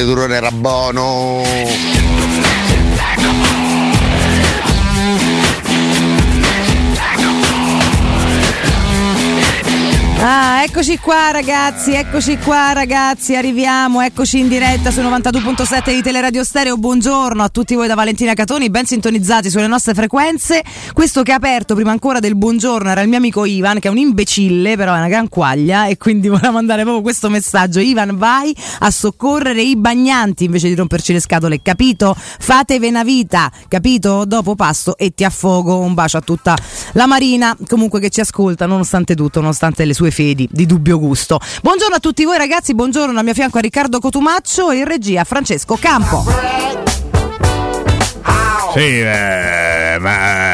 turone era buono. Eccoci qua ragazzi, eccoci qua ragazzi, arriviamo, eccoci in diretta su 92.7 di Teleradio Stereo. Buongiorno a tutti voi da Valentina Catoni, ben sintonizzati sulle nostre frequenze. Questo che ha aperto prima ancora del buongiorno era il mio amico Ivan, che è un imbecille, però è una gran quaglia e quindi voleva mandare proprio questo messaggio. Ivan, vai a soccorrere i bagnanti invece di romperci le scatole, capito? Fatevi una vita, capito? Dopo pasto e ti affogo. Un bacio a tutta la Marina, comunque che ci ascolta nonostante tutto, nonostante le sue fedi di dubbio gusto. Buongiorno a tutti voi ragazzi, buongiorno a mio fianco a Riccardo Cotumaccio e in regia Francesco Campo. Sì, eh, ma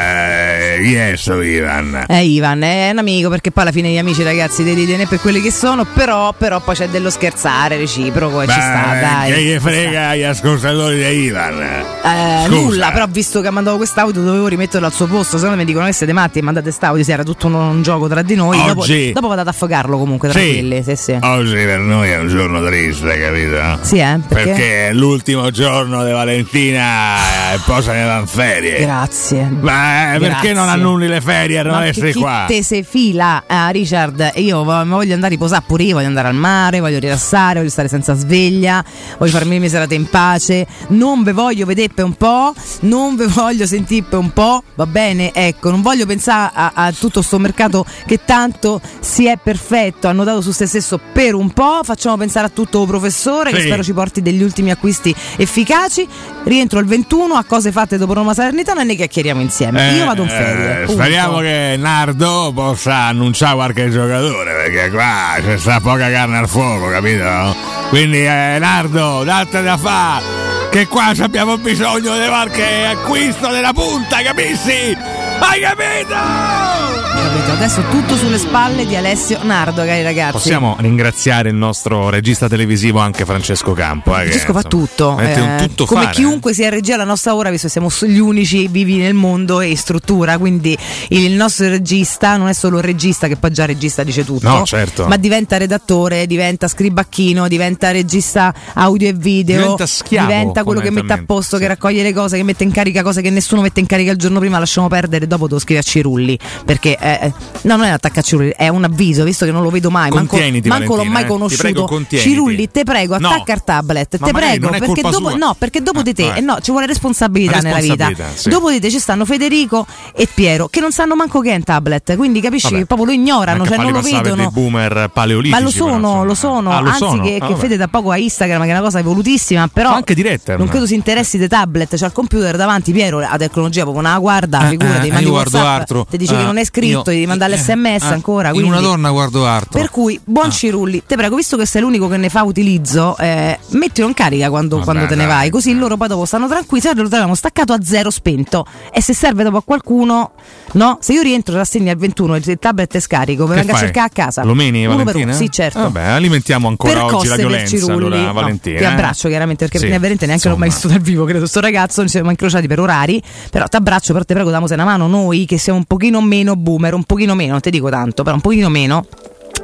chi è sto Ivan? È Ivan, è un amico perché poi alla fine gli amici ragazzi devi tenere per quelli che sono, però, però poi c'è dello scherzare reciproco e ci sta, dai. Che gli frega gli ascoltatori di Ivan? Eh, nulla, però visto che ha mandato quest'audio dovevo rimetterlo al suo posto, se no mi dicono che siete matti e mandate quest'audio, si era tutto un, un, gioco tra di noi, Oggi... dopo, dopo vado ad affogarlo comunque, tranquilli. Sì. Sì, sì. Oggi per noi è un giorno triste, capito? Sì, eh? Perché, perché è l'ultimo giorno di Valentina e poi se ne va in ferie. Grazie. Ma eh, perché Grazie. Non annulli le ferie? Non essere qua. te se fila, ah, Richard, io voglio andare a riposare pure io, voglio andare al mare, voglio rilassare, voglio stare senza sveglia, voglio farmi le mie serate in pace, non ve voglio vedere per un po', non ve voglio sentire per un po', va bene? Ecco, non voglio pensare a, a tutto sto mercato che tanto si è perfetto, ha notato su se stesso per un po', facciamo pensare a tutto professore che Sì. spero ci porti degli ultimi acquisti efficaci, rientro il 21 a cose fatte dopo Roma Salernitana e ne chiacchieriamo insieme. io vado in ferie. eh, punto. speriamo che Nardo possa annunciare qualche giocatore perché qua c'è sta poca carne al fuoco, capito? Quindi eh, Nardo, date da fare che qua abbiamo bisogno di qualche acquisto della punta, capisci? Hai capito? Capito? Adesso tutto sulle spalle di Alessio Nardo, cari ragazzi. Possiamo ringraziare il nostro regista televisivo anche Francesco Campo. Eh, che, Francesco fa tutto, eh, tutto come fare. chiunque sia regia alla nostra ora, visto che siamo gli unici vivi nel mondo e in struttura, quindi il nostro regista non è solo un regista che poi già regista dice tutto, No, certo. ma diventa redattore, diventa scribacchino, diventa regista audio e video, Diventa schiavo, diventa quello che mette a posto, sì. che raccoglie le cose, che mette in carica cose che nessuno mette in carica il giorno prima, lasciamo perdere, dopo devo scrivere a Cirulli, perché eh, no, non è un attacco a Cirulli, è un avviso, visto che non lo vedo mai, manco, Contieniti, manco l'ho mai Valentina, eh. Ti conosciuto. prego. Cirulli, te prego, attacca il tablet, te prego, perché dopo, no, perché dopo di te, Ah, eh no, ci vuole responsabilità, nella vita. Responsabilità, sì. Dopo di te ci stanno Federico e Piero, che non sanno manco che è un tablet, quindi capisci che proprio lo ignorano, cioè non lo vedono. dei boomer paleolitici. Ma lo sono, lo sono, Ah, lo anzi sono? che, Ah, che. Fede da poco a Instagram, che è una cosa evolutissima, però anche dirette, non credo si interessi dei tablet, c'ha il computer davanti, Piero, la tecnologia proprio la guarda, Eh, figurati, eh, mandi WhatsApp, ti dice che Eh, non è scritto, io- devi mandare eh, l'SMS eh, ancora, In quindi una donna guardo altro. per cui, buon Ah. Cirulli, te prego, visto che sei l'unico che ne fa utilizzo, eh, mettilo in carica quando, Vabbè, quando te ne vai, così loro poi dopo stanno tranquilli. Se lo troviamo staccato a zero spento. E se serve dopo a qualcuno, no? Se io rientro, rassegni al 21 il tablet è scarico, mi venga a cercare a casa. Lo meni, Uno Valentina? Sì, certo. Vabbè, alimentiamo ancora per oggi la violenza, Cirulli. allora, No, Valentina. Ti eh? abbraccio chiaramente perché Sì, veramente neanche l'ho mai insomma. visto dal vivo, credo sto ragazzo, ci siamo incrociati per orari, però ti abbraccio, però te prego damose una mano noi che siamo un pochino meno boomer, un pochino meno, non ti dico tanto, però un pochino meno.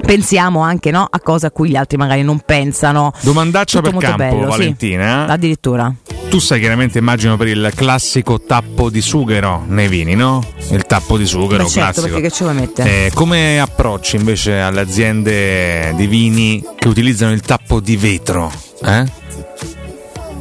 Pensiamo anche no, a cose a cui gli altri magari non pensano. Domandaccia Tutto per campo, bello, sì. Valentina. Addirittura. Tu sai chiaramente, immagino, per il classico tappo di sughero nei vini, no? Il tappo di sughero Beh, certo, classico. perché che ci vuoi mettere? Eh, come approcci invece alle aziende di vini che utilizzano il tappo di vetro? Eh?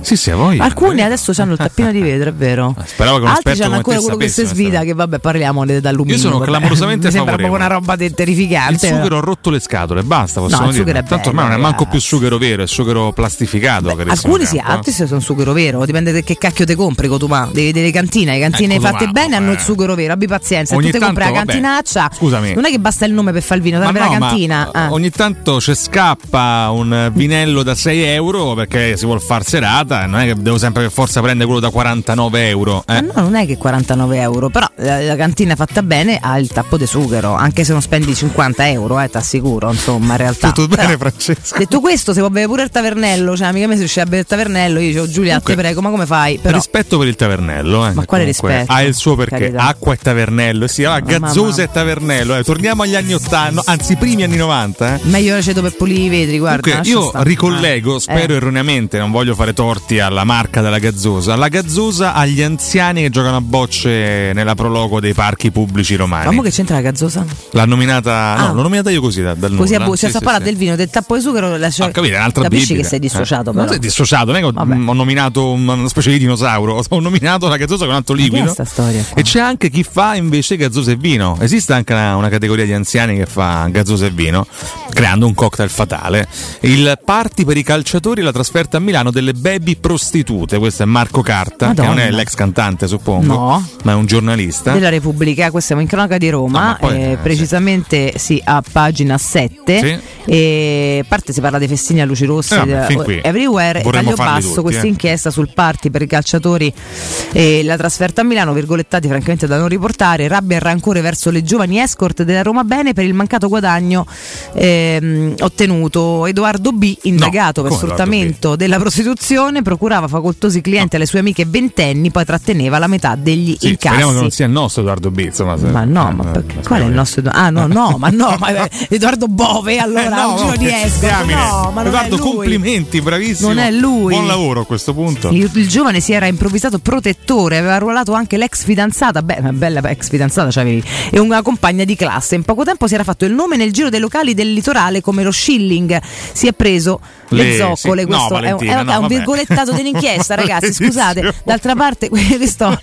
Sì, sì, a voi. Alcuni adesso hanno il tappino di vetro, è vero. Speravo che Altri hanno ancora quello che si sapesse questa- che vabbè, parliamo de- d'alluminio. Io sono clamorosamente Mi sembra proprio una roba te- terrificante. Il sughero ha rotto le scatole, basta, possiamo il dire. Tanto ormai bello, non è manco più sughero vero, è sughero plastificato. carissimo Alcuni sì, Campo, eh. altri sì sono sughero vero, dipende da che cacchio te compri Cotumà. Devi delle cantine, le cantine Eh, fatte bene hanno il eh. sughero vero, abbi pazienza. Ogni Se tu te compri la cantinaccia, scusami. non è che basta il nome per fare il vino, serve no, la cantina. eh, ah. ogni tanto ci scappa un vinello da 6 euro perché si vuol far serata serata non è che devo sempre per forza prendere quello da 49 euro. Ma Eh. no, non è che 49 euro, però la, la cantina fatta bene ha il tappo di sughero, anche se non spendi 50 euro, eh, ti assicuro, insomma, in realtà. Tutto bene, Però, Francesco? Detto questo, se può bere pure il tavernello, cioè amica mia se riesce a bere il tavernello, io dicevo Giulia, te prego, ma come fai? Però, Rispetto per il tavernello, eh, Ma quale rispetto? Ha il suo perché. Carità. Acqua e tavernello. Sì, allora, Ma- gazzosa e tavernello. eh. Torniamo agli anni 80, no, anzi, primi anni 90. Eh. meglio aceto per pulire i vetri, guarda. Comunque, io ricollego, Eh. spero erroneamente, non voglio fare torti alla marca della gazzosa. La gazzosa agli anziani che giocano a bocce nella prologo dei parchi pubblici romani. Ma che c'entra la gazzosa? L'ha nominata, no, Ah. l'ho nominata io così da, dal Così a buccia, Sì, sì, parlando sì. del vino, del tappo di sughero, la Ho capito, è un'altra capisci bibita. che sei dissociato, Eh. però. Non sei dissociato, non è che ho, nominato un- una specie di dinosauro, ho nominato la gazzosa con un altro liquido. sta storia qua? E c'è anche chi fa invece gazzosa e vino. Esiste anche una, una categoria di anziani che fa gazzosa e vino, creando un cocktail fatale. Il party per i calciatori la trasferta a Milano delle baby prostitute. Questo è Marco Carta, Madonna. che non è l'ex cantante, suppongo, No. ma è un giornalista. della Repubblica, questa siamo in cronaca di No, Roma, ma poi, eh, eh, precisamente sì, a pagina 7. Sì. E a parte si parla dei festini a luci rosse Eh, vabbè, eh, qui. everywhere. E Vorremmo taglio basso tutti, questa eh. inchiesta sul party per i calciatori e la trasferta a Milano, virgolettati francamente da non riportare, rabbia e rancore verso le giovani escort della Roma Bene per il mancato guadagno ehm, ottenuto. Edoardo B, indagato per come Edoardo sfruttamento della prostituzione, procurava facoltosi clienti alle sue amiche ventenni, poi tratteneva la metà degli Sì, incassi. speriamo che non sia il nostro Edoardo B. Insomma, se- Ma no, eh, ma eh, perché- qual è il nostro Edoardo? Ah, no, no, ma no, ma Edoardo Bove allora, Eh, no, un giro di diamine. No, ma Edoardo, complimenti, bravissimo. Non è lui. Buon lavoro a questo punto. Il, il giovane si era improvvisato protettore, aveva arruolato anche l'ex fidanzata, beh, una bella ex fidanzata c'avevi, e una compagna di classe. In poco tempo si era fatto il nome nel giro dei locali del litorale come lo Shilling. Si è preso le, Le- zoccole. sì. Questo No, è, un- è no, è un virgolettato dell'inchiesta, ragazzi. Scusate, d'altra parte, questo,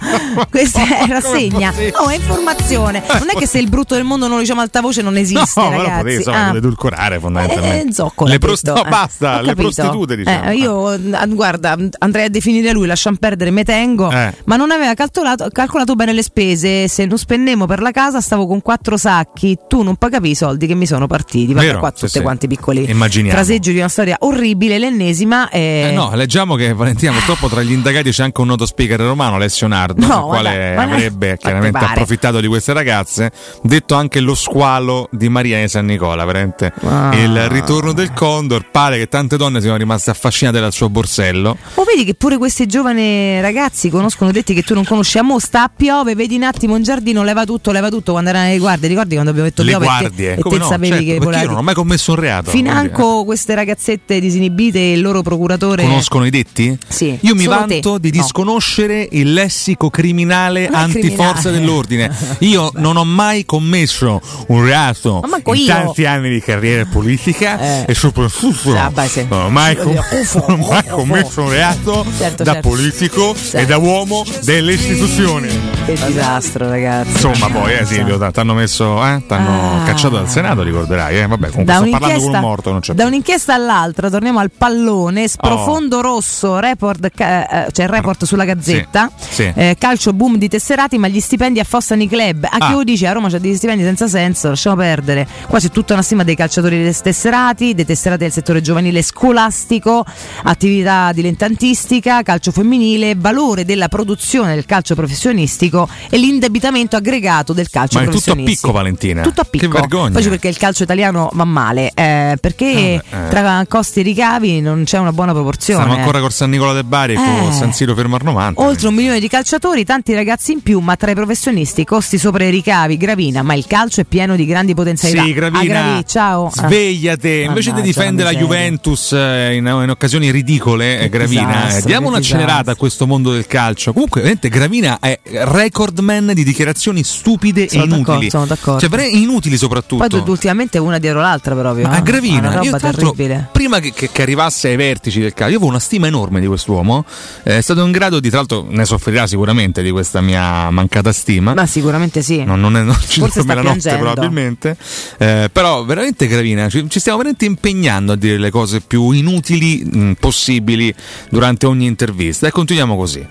questa è rassegna. No, è informazione. Non è che se il brutto del mondo non lo diciamo a alta voce non esiste, No, ragazzi. potevi insomma, Ah. edulcorare fondamentalmente. Eh, zoccola, le ha prost- no, eh. basta, Ho le prostitute diciamo. Eh, io, eh, guarda, andrei a definire lui, lasciamo perdere, me tengo, Eh. ma non aveva calcolato, calcolato bene le spese. Se non spendemmo per la casa stavo con quattro sacchi, tu non pagavi i soldi che mi sono partiti. Vabbè, Vero, qua tutte sì. quanti piccoli Immaginiamo. fraseggi di una storia orribile, l'ennesima. eh, Eh, no, leggiamo che Valentina purtroppo tra gli indagati c'è anche un noto speaker romano, Alessio Nardo, No, il quale guarda, avrebbe chiaramente approfittato di queste ragazze, detto anche lo squalo di Maria di San Nicola, veramente. Ah. Il ritorno del Condor, pare che tante donne siano rimaste affascinate dal suo borsello. O vedi che pure questi giovani ragazzi conoscono detti che tu non conosci. A mo sta a piove, vedi un attimo in giardino, leva tutto, leva tutto quando erano le guardie. Ricordi quando abbiamo detto Le piove e te- guardie, e te, no? sapevi Certo, che perché io non ho mai commesso un reato. Financo queste ragazzette disinibite e il loro procuratore. Conoscono i detti? Sì, Io mi vanto te. di No. disconoscere il lessico criminale antiforza criminale. dell'ordine. Io non ho mai commesso un reato in io. tanti anni di carriera politica Eh. e soprattutto Ah, beh, sì. non ho mai, com- non ho mai commesso un reato Certo, da certo. politico e Certo. da uomo delle istituzioni. Che disastro, ragazzi. Insomma, poi, eh, Silvio, ti hanno messo, eh, t'hanno Ah. cacciato dal Senato, ricorderai, eh? Vabbè, comunque Da sto parlando con un morto, non c'è da più. un'inchiesta all'altra, torniamo al pallone. Sprofondo rosso, report, eh, cioè report sulla gazzetta. Sì, sì. Eh, calcio boom di tesserati, ma gli stipendi affossano i club. A chi Ah. lo dice a Roma c'è degli stipendi senza senso, lasciamo perdere. Qua c'è tutta una stima dei calciatori dei tesserati, dei tesserati del settore giovanile scolastico, attività dilettantistica, calcio femminile, valore della produzione del calcio professionistico e l'indebitamento aggregato del calcio Ma è tutto a professionistico. picco, Valentina. Tutto a picco. Che vergogna. Poi c'è perché il calcio italiano va male, eh, perché Ah, tra costi e ricavi non c'è una buona proporzione. Stiamo ancora con San Nicola de Bari e con Eh. San Siro fermo al 90. Oltre un milione di calciatori, tanti ragazzi in più, ma tra i professionisti costi sopra i ricavi, Gravina, ma il calcio è pieno di grandi potenzialità. Sì, Gravina, Ah, Gravi, ciao. Ah. svegliate. Invece di difendere la. Juventus eh, in, in occasioni ridicole, eh, Che Gravina, disastro, eh, diamo che un'accelerata disastro. a questo mondo del calcio. Comunque, veramente, Gravina è recordman di dichiarazioni stupide Sono e inutili. sono d'accordo. Cioè, veramente inutili soprattutto. Poi ultimamente una dietro l'altra proprio. Ma eh. a Gravina, Una io terribile. prima che, che- che arrivasse ai vertici del calcio, io avevo una stima enorme di quest'uomo. eh, È stato in grado di, tra l'altro, ne soffrirà sicuramente di questa mia mancata stima. Ma sicuramente sì. non, non, è, non ci Forse sta la notte probabilmente. Eh, però veramente Gravina ci, ci stiamo veramente impegnando a dire le cose più inutili mh, possibili durante ogni intervista. E continuiamo così.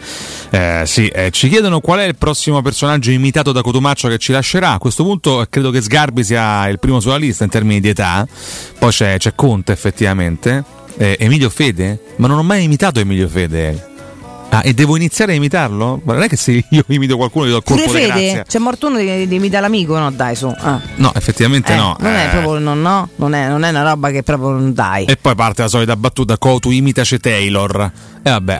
Eh, sì, eh, ci chiedono qual è il prossimo personaggio imitato da Cotumaccio che ci lascerà. A questo punto eh, credo che Sgarbi sia il primo sulla lista in termini di età. Poi c'è, c'è Conte effettivamente Eh, Emilio Fede? Ma non ho mai imitato Emilio Fede. Ah, e devo iniziare a imitarlo? Ma non è che se io imito qualcuno gli do il Pure colpo di Fede? C'è morto uno di, di imita l'amico? No, dai, su. Ah. No, effettivamente Eh, no. Non è Eh, proprio, no, no, non è, non è una roba che proprio non dai. E poi parte la solita battuta, Cotu imitace Taylor. E vabbè,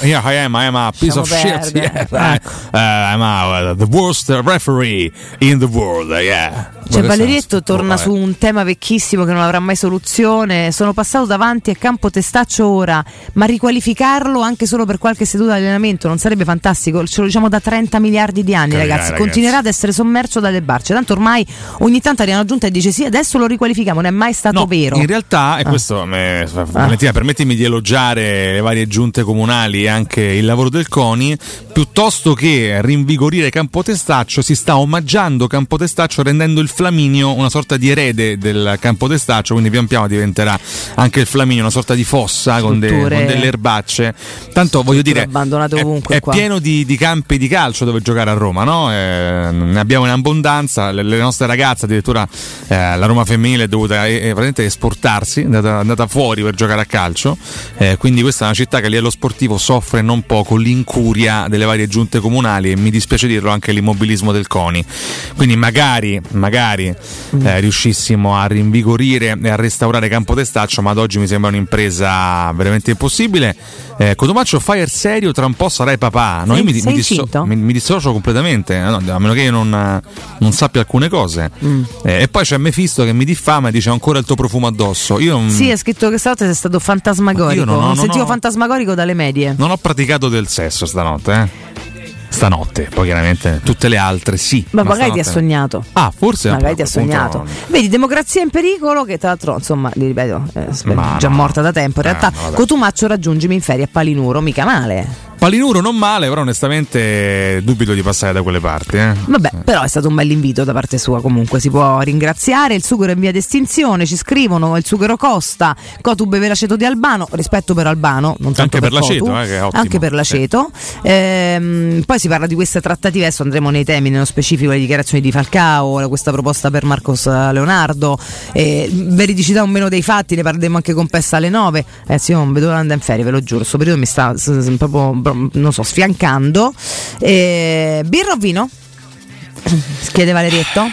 yeah, I am, I am a piece of Lasciamo shit. Yeah. Ecco. Uh, I'm a, uh, the worst referee in the world, yeah. Cioè, Valerietto torna su un tema vecchissimo che non avrà mai soluzione. Sono passato davanti a campo testaccio ora, ma riqualificarlo anche solo per qualche seduta di allenamento non sarebbe fantastico? Ce lo diciamo da 30 miliardi di anni, Capirai, ragazzi. ragazzi. Continuerà ad essere sommerso dalle barce. Tanto ormai ogni tanto arriva una giunta e dice sì, adesso lo riqualifichiamo. Non è mai stato No, vero. In realtà, e Ah. questo me- Valentina, permettimi di elogiare le varie giunte comunali e anche il lavoro del CONI, piuttosto che rinvigorire Campotestaccio, si sta omaggiando Campotestaccio rendendo il Flaminio una sorta di erede del Campotestaccio, quindi pian piano diventerà anche il Flaminio una sorta di fossa con, de- con delle erbacce. Tanto voglio dire, abbandonate è- ovunque è, qua. pieno di, di campi di calcio dove giocare a Roma, no? Eh, ne abbiamo in abbondanza, le, le nostre ragazze addirittura eh, la Roma femminile è dovuta eh, eh, esportarsi, è andata, è andata fuori per giocare a calcio, eh, quindi questa è una città che a livello sportivo soffre non poco l'incuria delle varie giunte comunali e mi dispiace dirlo anche l'immobilismo del CONI. Quindi magari, magari eh, riuscissimo a rinvigorire e a restaurare Campo Testaccio, ma ad oggi mi sembra un'impresa veramente impossibile. Eh, Cotomaccio Fire serio, tra un po' sarai papà. No, Sei- io mi, mi disso- mi- mi dissocio completamente, no, a meno che io non, non sappia alcune cose. Mm. Eh, e poi c'è Mefisto che mi diffama e dice "Ho ancora il tuo profumo addosso. Io Sì, è scritto che stanotte sei stato fantasmagorico. Io non ho- non non sentivo ho- fantasmagorico dalle medie. non ho praticato del sesso stanotte, eh. Stanotte, poi chiaramente tutte le altre sì. Ma magari ti ha sognato. Ah, forse Magari ti ha sognato. Vedi, democrazia in pericolo, che tra l'altro, insomma, li ripeto, è Ma già no. morta da tempo. In Eh, realtà, no, vabbè. Cotumaccio raggiungimi in ferie a Palinuro, mica male. Palinuro non male, però onestamente dubito di passare da quelle parti. Eh. Vabbè, però è stato un bel invito da parte sua. Comunque si può ringraziare. Il sughero è in via d'estinzione. Ci scrivono: il sughero costa. Cotu beve l'aceto di Albano. Rispetto per Albano, non tanto Anche per l'aceto, Cotu, eh. Anche per l'aceto. Ehm, poi si parla di queste trattative. Adesso andremo nei temi, nello specifico, le dichiarazioni di Falcao, questa proposta per Marcos Leonardo. Eh, veridicità o meno dei fatti, ne parleremo anche con Pessa alle 9. Eh sì, io non vedo di andare in ferie, ve lo giuro. Questo periodo mi sta s- s- proprio, non so, sfiancando. Eh, birra o vino? Chiede Valerietto.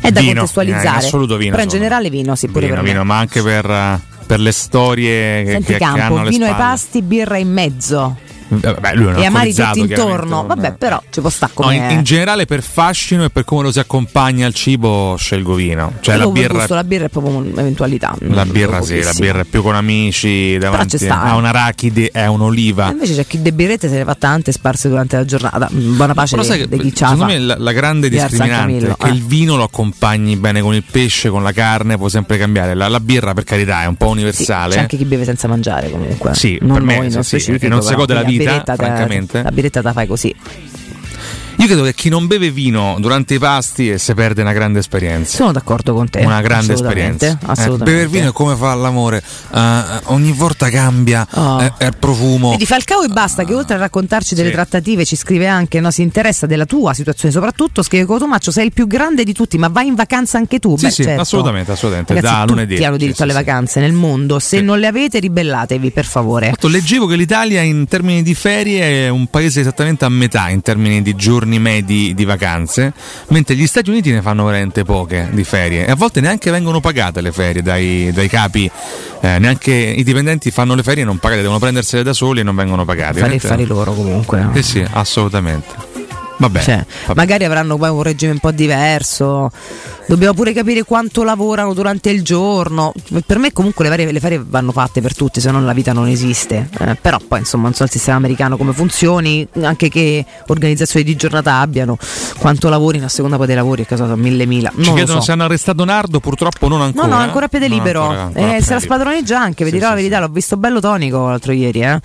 È da Vino, contestualizzare. in assoluto vino, Però in generale vino, sì, pure vino, per me. vino, ma anche per, eh, per le storie Senti che, che hanno campo, alle vino ai spalle. pasti, birra in mezzo. Eh, Beh, lui è un e amari tutti intorno. Vabbè, però ci può stare No, come in, in generale per fascino e per come lo si accompagna al cibo scelgo vino. Cioè Io la birra, gusto, la birra è proprio un'eventualità. la birra sì, la birra è più con amici, davanti sta, eh. a un'arachide e a E un'oliva. invece c'è chi de birrette se ne fa tante sparse durante la giornata. Buona pace Però di chi c'ha secondo me la, la grande discriminante è che eh. il vino lo accompagni bene con il pesce, con la carne, può sempre cambiare. La, la birra, per carità, è un po' Sì, universale. c'è anche chi beve senza mangiare comunque. Sì, non per me noi, sì, non sì, e si gode la Quindi vita, birretta te- francamente. La birretta te la fai così. Io credo che chi non beve vino durante i pasti eh, si perde una grande esperienza. Sono d'accordo con te. Una grande assolutamente, esperienza. Eh, Assolutamente. bever vino è come fa l'amore, eh, ogni volta cambia Oh. eh, è il profumo. E di Falcao e basta, che oltre a raccontarci delle Sì. trattative ci scrive anche, no, si interessa della tua situazione soprattutto, scrive Cotomaccio, sei il più grande di tutti, ma vai in vacanza anche tu. Sì, Beh, sì, certo. assolutamente, assolutamente, Ragazzi, da tutti lunedì. hanno Sì, diritto sì, alle vacanze nel mondo, se non le avete ribellatevi per favore. Esatto, leggevo che l'Italia in termini di ferie è un paese esattamente a metà in termini di giorni medi di vacanze, mentre gli Stati Uniti ne fanno veramente poche di ferie e a volte neanche vengono pagate le ferie dai, dai capi, eh, neanche i dipendenti fanno le ferie non pagate, devono prendersele da soli e non vengono pagati. Fare affari loro comunque. Sì, sì, assolutamente. Vabbè, Cioè, vabbè. magari avranno poi un regime un po' diverso. Dobbiamo pure capire quanto lavorano durante il giorno. Per me, comunque, le, varie- le ferie vanno fatte per tutti, se no la vita non esiste. Eh, però, poi, insomma, non so il sistema americano come funzioni, anche che organizzazioni di giornata abbiano, quanto lavorino a seconda poi dei lavori, che so, sono mille mila. Ci Non lo chiedono so. se hanno arrestato Nardo, purtroppo non ancora. No, no, ancora a piede libero. ancora, ancora a Eh, se la spadroneggia anche, vi Sì, dirò sì, la verità, sì. l'ho visto bello tonico l'altro ieri. Eh.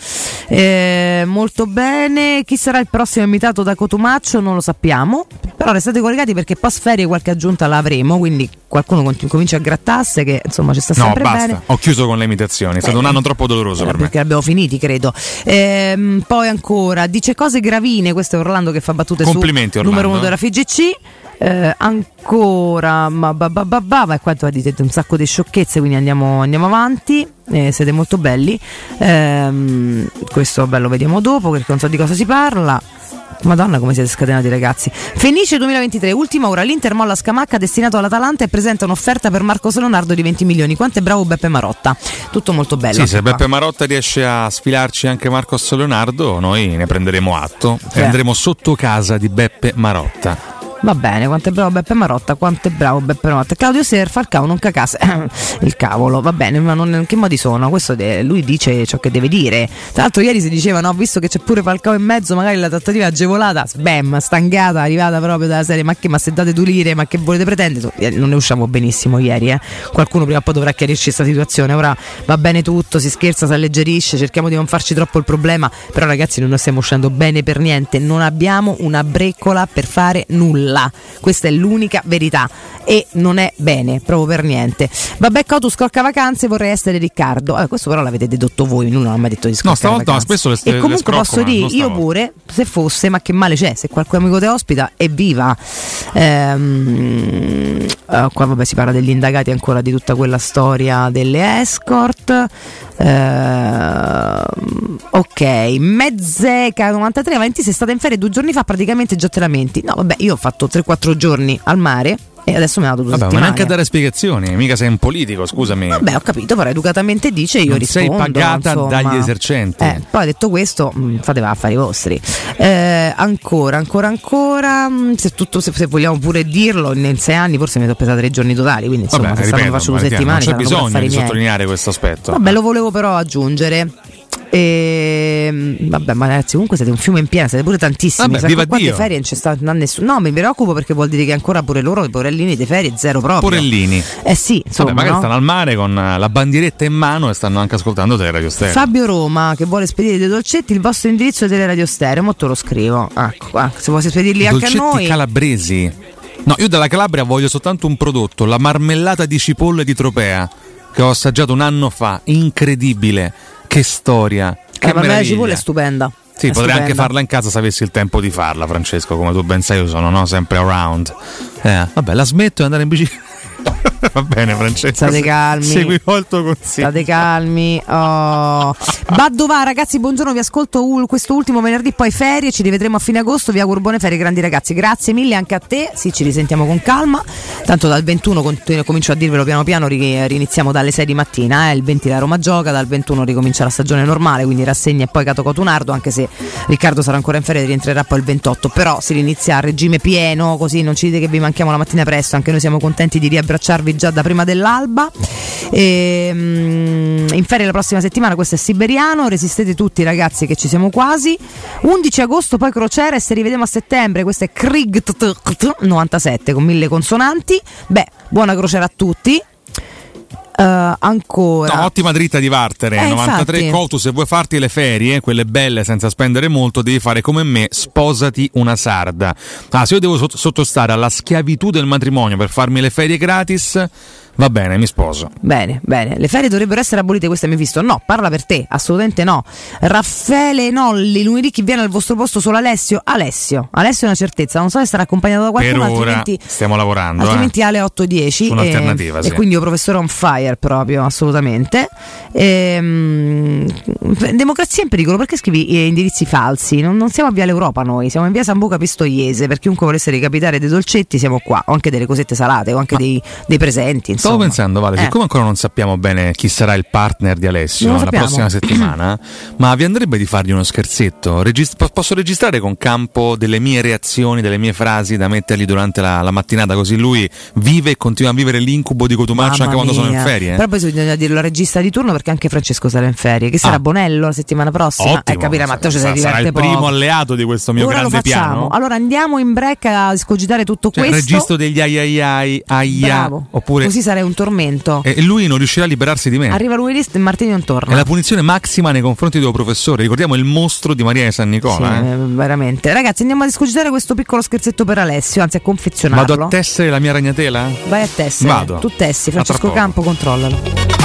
Eh, molto bene. Chi sarà il prossimo invitato da Cotumaccio non lo sappiamo. Però restate collegati perché post ferie qualche aggiunta la gratteremo, quindi qualcuno continu- comincia a grattasse che insomma ci sta No, sempre basta. bene. Ho chiuso con le imitazioni. È stato un anno troppo doloroso Eh, per me. perché abbiamo finiti, credo. Ehm, poi ancora dice cose gravine. Questo è Orlando che fa battute Complimenti, su Orlando. numero uno della FGC. Eh, ancora, ma ba, ba, ba, ba, ma qua dite un sacco di sciocchezze, quindi andiamo, andiamo avanti. Eh, siete molto belli. Ehm, questo vabbè, lo vediamo dopo perché non so di cosa si parla. Madonna come siete scatenati ragazzi. Fenice 2023, ultima ora. L'Inter molla Scamacca destinato all'Atalanta E presenta un'offerta per Marcos Leonardo di 20 milioni. Quanto è bravo Beppe Marotta? Tutto molto bello. Sì, se qua. Beppe Marotta riesce a sfilarci anche Marcos Leonardo, noi ne prenderemo atto. E andremo sotto casa di Beppe Marotta. Va bene, quanto è bravo Beppe Marotta, quanto è bravo Beppe Marotta. Claudio Ser, Falcao non cacasse. Il cavolo, va bene, ma non, in che modi sono? Questo de- lui dice ciò che deve dire. Tra l'altro ieri si diceva, no, visto che c'è pure Falcao in mezzo, magari la trattativa è agevolata, sbam, stangata, arrivata proprio dalla serie, ma che ma se date due lire, ma che volete pretendere? Ieri Non ne usciamo benissimo ieri, eh. Qualcuno prima o poi dovrà chiarirci questa situazione. Ora va bene tutto, si scherza, si alleggerisce, cerchiamo di non farci troppo il problema, però ragazzi non stiamo uscendo bene per niente, non abbiamo una breccola per fare nulla. Questa è l'unica verità e non è bene proprio per niente. Vabbè, Cotu scocca vacanze, vorrei essere Riccardo. Eh, questo però l'avete dedotto voi, lui non ha mai detto di scocca No, stavolta vacanze. spesso le- E le comunque scrocco, posso ma dire, io pure, se fosse, ma che male c'è? Se qualche amico ti ospita, evviva. Ehm, eh, qua vabbè si parla degli indagati ancora di tutta quella storia delle escort. Ehm, ok, Mezzeca 93 Valenti sei stata in ferie due giorni fa, praticamente già te lamenti. No, vabbè, io ho fatto 3-4 giorni al mare e adesso me vado due Vabbè, ma neanche a dare spiegazioni, mica sei un politico, scusami. Vabbè, ho capito, però educatamente dice io Non rispondo. sei pagata insomma. dagli esercenti. Eh, poi detto questo, mh, fate affari vostri. Eh, ancora, ancora, ancora. mh, Se, tutto, se, se vogliamo pure dirlo, in sei anni forse mi sono pesata tre giorni totali. Quindi insomma, Vabbè, se ripeto, faccio due settimane, non c'è bisogno di sottolineare questo aspetto. Vabbè, lo volevo però aggiungere. E, vabbè, ma ragazzi, comunque siete un fiume in piena, siete pure tantissimi. Vabbè, viva Dio. ferie non c'è stato nessuno. No, mi preoccupo perché vuol dire che ancora pure loro, i porellini di ferie, zero proprio. Porellini. Eh sì, insomma. Vabbè, magari no? stanno al mare con eh, la bandieretta in mano e stanno anche ascoltando Teleradio Stereo. Fabio Roma che vuole spedire dei dolcetti, il vostro indirizzo è Teleradio Stereo, mo te lo scrivo. Ecco, qua, se vuoi spedirli anche Dolcetti a noi. calabresi. No, io dalla Calabria voglio soltanto un prodotto, la marmellata di cipolle di Tropea, che ho assaggiato un anno fa. Incredibile. Che storia. Che la marmellata di meraviglia. cipolla è stupenda. Sì, È potrei anche stupenda. farla in casa se avessi il tempo di farla, Francesco, come tu ben sai, io sono no? sempre around. Eh, vabbè, la smetto e andare in bicicletta. Va bene, Francesco. State calmi. Seguirò il tuo consiglio. State calmi. Oh. Badova, ragazzi, buongiorno. Vi ascolto questo ultimo venerdì, poi ferie. Ci rivedremo a fine agosto. Vi auguro buone ferie, grandi ragazzi. Grazie mille anche a te. Sì, ci risentiamo con calma. Tanto dal 21 continu- comincio a dirvelo piano piano. ri- riniziamo dalle 6 di mattina. eh. Il 20 la Roma gioca. Dal 21 ricomincia la stagione normale. Quindi rassegna e poi Cato Cotunardo. Anche se Riccardo sarà ancora in ferie, rientrerà poi il 28. Però si rinizia a regime pieno. Così non ci dite che vi manchiamo la mattina presto. Anche noi siamo contenti di riabbracciarvi già da prima dell'alba. E, mm, in ferie la prossima settimana, questo è Siberiano. Resistete tutti, ragazzi, che ci siamo quasi. 11 agosto, poi crociera e se rivediamo a settembre. Questo è Krieg 97 con mille consonanti. Beh, buona crociera a tutti. Eh, ancora. No, ottima dritta di Vartere, Eh, 93 infatti. Cotu, se vuoi farti le ferie, quelle belle senza spendere molto, devi fare come me, sposati una sarda. Ah, se io devo sott- sottostare alla schiavitù del matrimonio per farmi le ferie gratis, va bene, mi sposo. Bene, bene. Le ferie dovrebbero essere abolite, questo è Mefisto. No, parla per te, assolutamente no. Raffaele Nolli, lunedì chi viene al vostro posto solo Alessio? Alessio. Alessio è una certezza, non so se sarà accompagnato da qualcuno, per ora altrimenti stiamo lavorando. eh. altrimenti Ale 810 Su un'alternativa, e, sì. e quindi io professore on fire proprio assolutamente Ehm, democrazia in pericolo perché scrivi eh, indirizzi falsi non, non siamo a via l'Europa noi siamo in via Sambuca Pistoiese per chiunque volesse ricapitare dei dolcetti siamo qua o anche delle cosette salate o anche dei, dei presenti Stavo insomma. pensando, Vale, Eh. siccome ancora non sappiamo bene chi sarà il partner di Alessio la sappiamo. prossima settimana, ma vi andrebbe di fargli uno scherzetto? Regist- po- posso registrare con campo delle mie reazioni, delle mie frasi da mettergli durante la, la mattinata, così lui vive e continua a vivere l'incubo di Cotumaccio anche Mamma quando sono in ferie? Però poi bisogna dirlo al regista di turno perché anche Francesco sarà in ferie. Che sarà Ah. Bonello la settimana prossima? Ottimo, eh, capire, Matteo ci sarà, si sarà il poco. primo alleato di questo mio Ora grande piano. Allora andiamo in break a scogitare tutto Cioè, il questo. registro degli ai ai ai aia, Bravo. oppure Così sarà sarei un tormento. E lui non riuscirà a liberarsi di me. Arriva lunedì e Martini non torna. È la punizione massima nei confronti del tuo professore. Ricordiamo il mostro di Maria di San Nicola. Sì, eh. eh, veramente. Ragazzi, andiamo a discutere questo piccolo scherzetto per Alessio, anzi a confezionarlo. Vado a tessere la mia ragnatela? Vai a tessere. Vado. Tu tessi, Francesco. Campo, controllalo.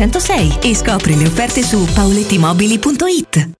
606 e scopri le offerte su paulettimobili.it.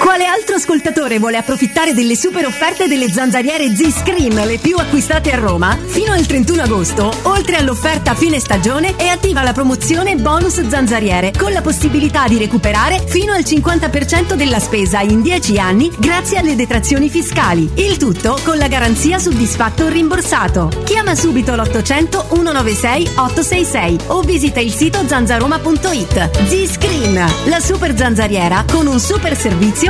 Quale altro ascoltatore vuole approfittare delle super offerte delle zanzariere Z-Screen, le più acquistate a Roma? Fino al 31 agosto, oltre all'offerta fine stagione, è attiva la promozione bonus zanzariere, con la possibilità di recuperare fino al 50% della spesa in 10 anni grazie alle detrazioni fiscali. Il tutto con la garanzia soddisfatto o rimborsato. Chiama subito l'800 196 866 o visita il sito zanzaroma.it. Z-Screen, la super zanzariera con un super servizio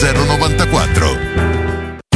094.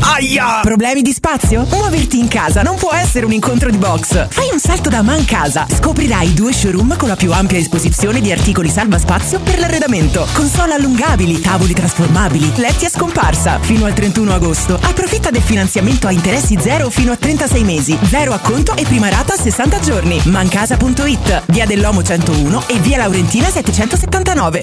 Aia! Problemi di spazio? Muoverti in casa non può essere un incontro di box. Fai un salto da Man Casa. Scoprirai due showroom con la più ampia esposizione di articoli salva spazio per l'arredamento. Console allungabili, tavoli trasformabili, letti a scomparsa. Fino al 31 agosto. Approfitta del finanziamento a interessi zero fino a 36 mesi. Zero acconto e prima rata a 60 giorni. Mancasa.it. Via dell'Omo 101 e via Laurentina 779.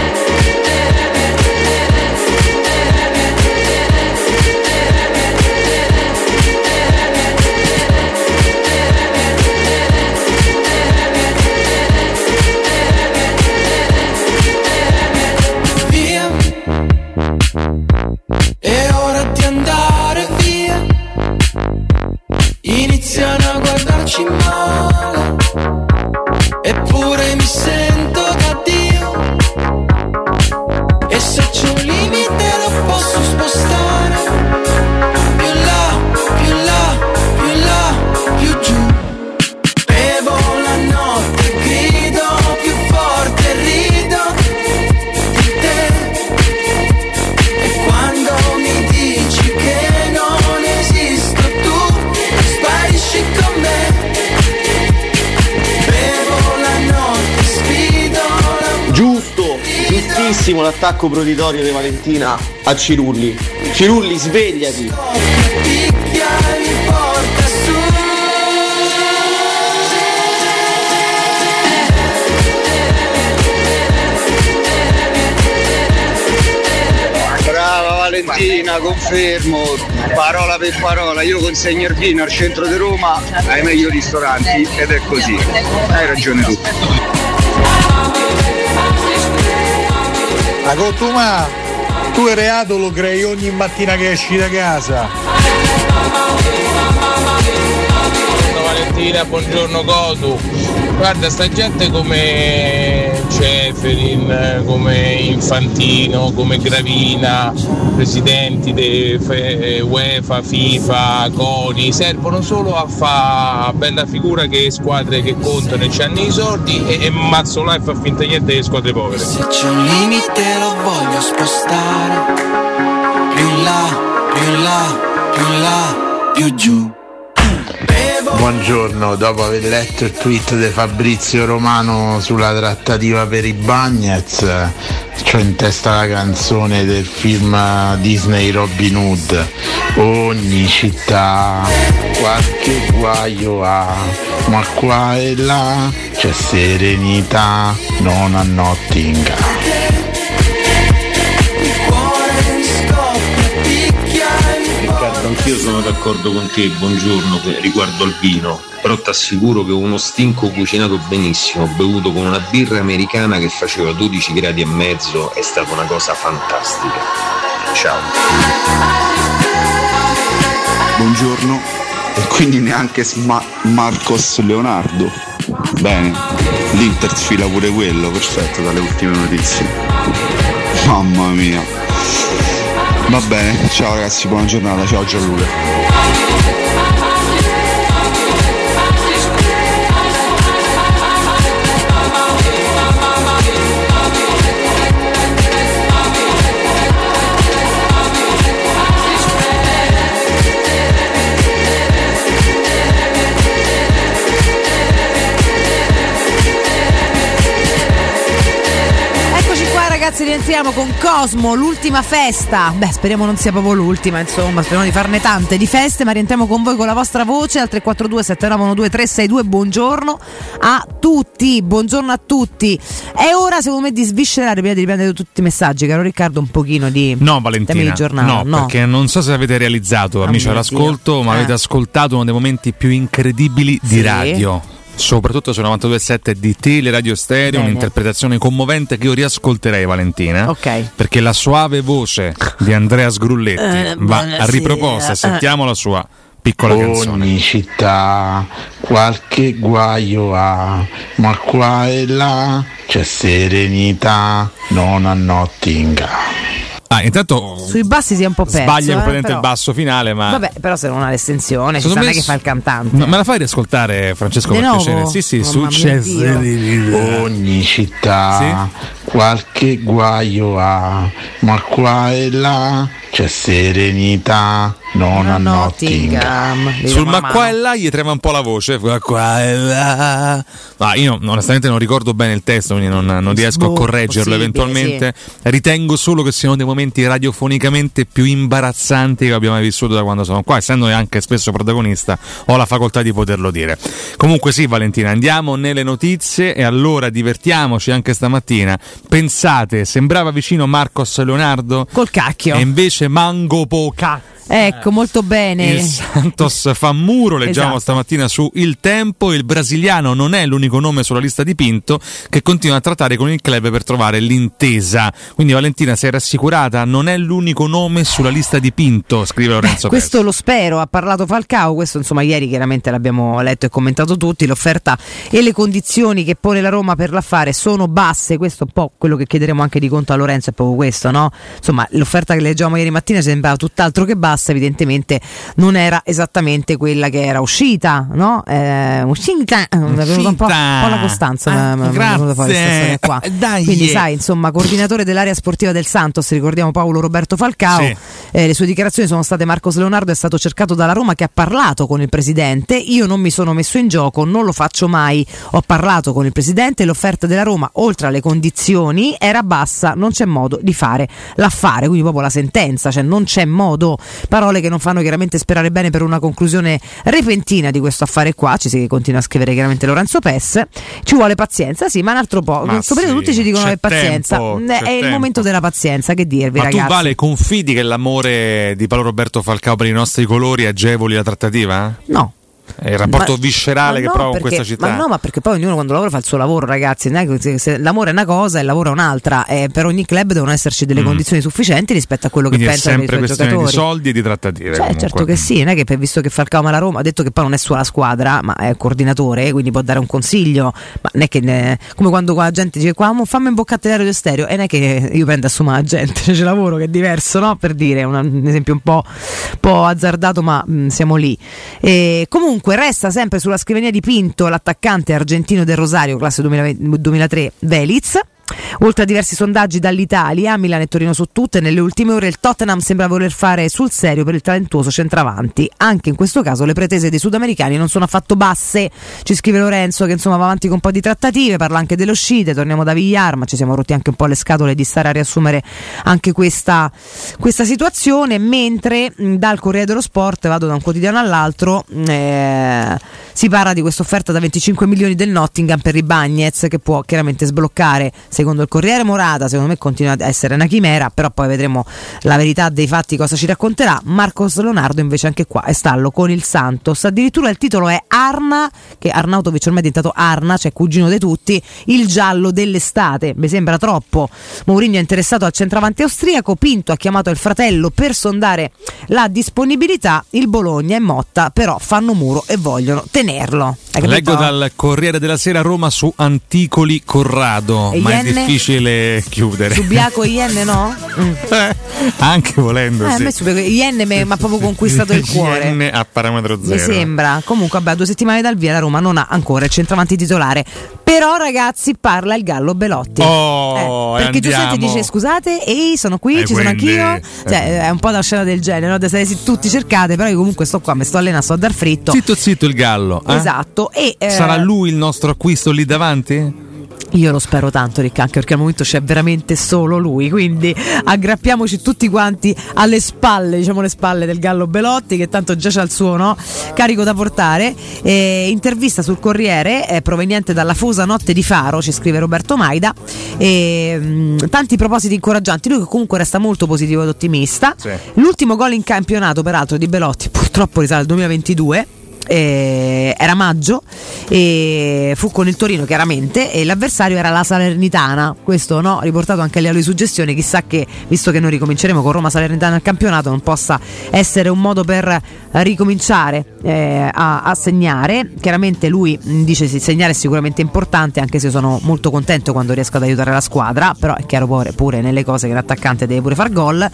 A guardarci giustissimo l'attacco proditorio di Valentina a Cirulli. Cirulli, svegliati! Brava Valentina, confermo, parola per parola, io consegno il vino al centro di Roma ai meglio ristoranti ed è così. Hai ragione tu. La Cottuma, tu il reato lo crei ogni mattina che esci da casa. Buongiorno Valentina, buongiorno Cotu. Guarda, sta gente come Ceferin, come Infantino, come Gravina, presidenti di UEFA, FIFA, CONI, servono solo a fare bella figura che squadre che contano e ci hanno i soldi e, e Mazzola e fa finta niente delle squadre povere. Se c'è un limite lo voglio spostare. Più là, più là, più là, più giù. Buongiorno, dopo aver letto il tweet di Fabrizio Romano sulla trattativa per i Bagnets, c'ho in testa la canzone del film Disney Robin Hood. Ogni città qualche guaio ha, ma qua e là c'è serenità, non a Nottingham. Anch'io sono d'accordo con te, buongiorno, riguardo al vino, però ti assicuro che uno stinco cucinato benissimo, bevuto con una birra americana che faceva 12 gradi e mezzo, è stata una cosa fantastica. Ciao. Buongiorno. E quindi neanche Sma- Marcos Leonardo. Bene, l'Inter sfila pure quello, perfetto dalle ultime notizie. Mamma mia. Va bene, ciao ragazzi, buona giornata, ciao Gianluca. Ragazzi, rientriamo con Cosmo, l'ultima festa. Beh, speriamo non sia proprio l'ultima, insomma, speriamo di farne tante di feste, ma rientriamo con voi con la vostra voce al 342 7912 362. Buongiorno a tutti, buongiorno a tutti. È ora secondo me di sviscerare prima di riprendere tutti i messaggi, caro Riccardo, un pochino di No, Valentina. di giornale. No, perché non so se avete realizzato, amici mio all'ascolto, ma Eh. avete ascoltato uno dei momenti più incredibili di Sì. radio. Soprattutto su 92.7 di Teleradio Stereo, Bene. un'interpretazione commovente che io riascolterei, Valentina. Ok. Perché la suave voce di Andrea Sgrulletti Eh, va buonasera. riproposta. Sentiamo la sua piccola canzone. Ogni città qualche guaio ha, ma qua e là c'è serenità, non a Nottingham. Ah, intanto Sui bassi si è un po' perso. sbaglia eh, completamente però- il basso finale, ma. Vabbè, però se non ha l'estensione, ci sa me non è che fa il cantante. Ma me la fai riascoltare, Francesco, per piacere? Sì, sì, Successe Dio. ogni città qualche guaio ha, ma qua e là c'è serenità, non a Nottingham. Sul ma qua e là gli trema un po' la voce. Ma qua e là. Ma io onestamente non ricordo bene il testo, quindi non, non riesco Boh, a correggerlo possibile, eventualmente. Ritengo solo che siano dei momenti radiofonicamente più imbarazzanti che abbiamo mai vissuto da quando sono qua. Essendo anche spesso protagonista, ho la facoltà di poterlo dire. Comunque, sì, Valentina, andiamo nelle notizie e allora divertiamoci anche stamattina. Pensate, sembrava vicino Marcos Leonardo? Col cacchio. E invece Mango Poca. Ecco, molto bene. Il Santos fa muro, leggiamo Esatto. stamattina su Il Tempo. Il brasiliano non è l'unico nome sulla lista di Pinto che continua a trattare con il club per trovare l'intesa. Quindi Valentina, sei rassicurata? Non è l'unico nome sulla lista di Pinto, scrive Lorenzo Pesce. Questo lo spero, ha parlato Falcao, questo insomma ieri chiaramente l'abbiamo letto e commentato tutti, l'offerta e le condizioni che pone la Roma per l'affare sono basse, questo è un po' quello che chiederemo anche di conto a Lorenzo, è proprio questo, no? Insomma l'offerta che leggiamo ieri mattina sembrava tutt'altro che bassa, evidentemente non era esattamente quella che era uscita, no? Eh, uscita, è venuta un po', un po' la Costanza, Ah, fuori questa grazie. storia qua. Eh, dai. Quindi sai, insomma, coordinatore dell'area sportiva del Santos, ricordiamo Paolo Roberto Falcao, Sì. eh, le sue dichiarazioni sono state Marcos Leonardo è stato cercato dalla Roma che ha parlato con il presidente, io non mi sono messo in gioco, non lo faccio mai, ho parlato con il presidente, l'offerta della Roma oltre alle condizioni era bassa, non c'è modo di fare l'affare, quindi proprio la sentenza, cioè non c'è modo, parole che non fanno chiaramente sperare bene per una conclusione repentina di questo affare qua, ci si continua a scrivere chiaramente Lorenzo Pes, ci vuole pazienza, sì, ma un altro po', Ma questo periodo sì, tutti ci dicono che pazienza, tempo, c'è è il tempo. momento della pazienza, che dirvi Ma ragazzi. tu Vale confidi che l'amore di Paolo Roberto Falcao per i nostri colori agevoli la trattativa? No. È il rapporto Ma- viscerale ma che no, prova con perché- questa città. Ma no, ma perché poi ognuno quando lavora fa il suo lavoro, ragazzi. È l'amore è una cosa e il lavoro è un'altra. E per ogni club devono esserci delle Mm. condizioni sufficienti rispetto a quello Quindi che è pensano dei sempre suoi questione giocatori. di soldi e di trattative. Cioè, certo che sì, non è che per- visto che Falcao la Roma ha detto che poi non è sua la squadra, ma è coordinatore, quindi può dare un consiglio. Ma non è che ne- come quando qua la gente dice qua fammi boccattello di stereo, e non è che io prendo a assumere la gente, c'è lavoro che è diverso, no? Per dire un, un esempio un po', po' azzardato, ma mh, siamo lì. E comunque resta sempre sulla scrivania di Pinto l'attaccante argentino del Rosario, classe 2020 2003, Veliz. Oltre a diversi sondaggi dall'Italia, Milan e Torino su tutte, nelle ultime ore il Tottenham sembra voler fare sul serio per il talentuoso centravanti. Anche in questo caso le pretese dei sudamericani non sono affatto basse. Ci scrive Lorenzo che insomma va avanti con un po' di trattative, parla anche delle uscite, torniamo da Villar, ma ci siamo rotti anche un po' le scatole di stare a riassumere anche questa, questa situazione, mentre dal Corriere dello Sport vado da un quotidiano all'altro, eh, si parla di questa offerta da 25 milioni del Nottingham per i Bagnets che può chiaramente sbloccare secondo il Corriere Morata, secondo me continua ad essere una chimera, però poi vedremo la verità dei fatti cosa ci racconterà. Marcos Leonardo invece anche qua è stallo con il Santos, addirittura il titolo è Arna, che Arnautovic ormai è diventato Arna, cioè cugino di tutti, il giallo dell'estate, mi sembra troppo. Mourinho è interessato al centravanti austriaco, Pinto ha chiamato il fratello per sondare la disponibilità, il Bologna e Motta però fanno muro e vogliono tenerlo. Leggo dal Corriere della Sera Roma su Anticoli Corrado, E ma è Ienne? difficile chiudere. Subiaco Ien no? Mm. Anche volendo, Eh, a sì. me Subiaco Ien mi mi ha proprio conquistato il cuore. Ienne a parametro Mi zero. sembra. Comunque, vabbè, due settimane dal via la Roma non ha ancora il centravanti titolare. Però, ragazzi, parla il Gallo Belotti. Oh, Eh, perché giustamente dice: Scusate, ehi, sono qui, E ci sono anch'io. Cioè, è un po' una scena del genere, no? Essere tutti cercate, però io comunque sto qua, mi sto allenando, sto a dar fritto. Zitto zitto il Gallo. eh? Esatto. E, eh, Sarà lui il nostro acquisto lì davanti? Io lo spero tanto, Ricca, anche perché al momento c'è veramente solo lui. Quindi aggrappiamoci tutti quanti alle spalle, diciamo le spalle del Gallo Belotti, che tanto già c'ha il suo no? carico da portare. Eh, intervista sul Corriere, eh, proveniente dalla fosa notte di Faro, ci scrive Roberto Maida. E, mh, tanti propositi incoraggianti. Lui che comunque resta molto positivo ed ottimista. L'ultimo gol in campionato, peraltro, di Belotti, purtroppo risale al 2022. Eh, era maggio e fu con il Torino chiaramente e l'avversario era la Salernitana. Questo no, riportato anche lì alle suggestioni chissà che visto che noi ricominceremo con Roma Salernitana al campionato non possa essere un modo per ricominciare eh, a, a segnare chiaramente lui mh, dice sì, segnare è sicuramente importante anche se sono molto contento quando riesco ad aiutare la squadra però è chiaro pure, pure nelle cose che l'attaccante deve pure far gol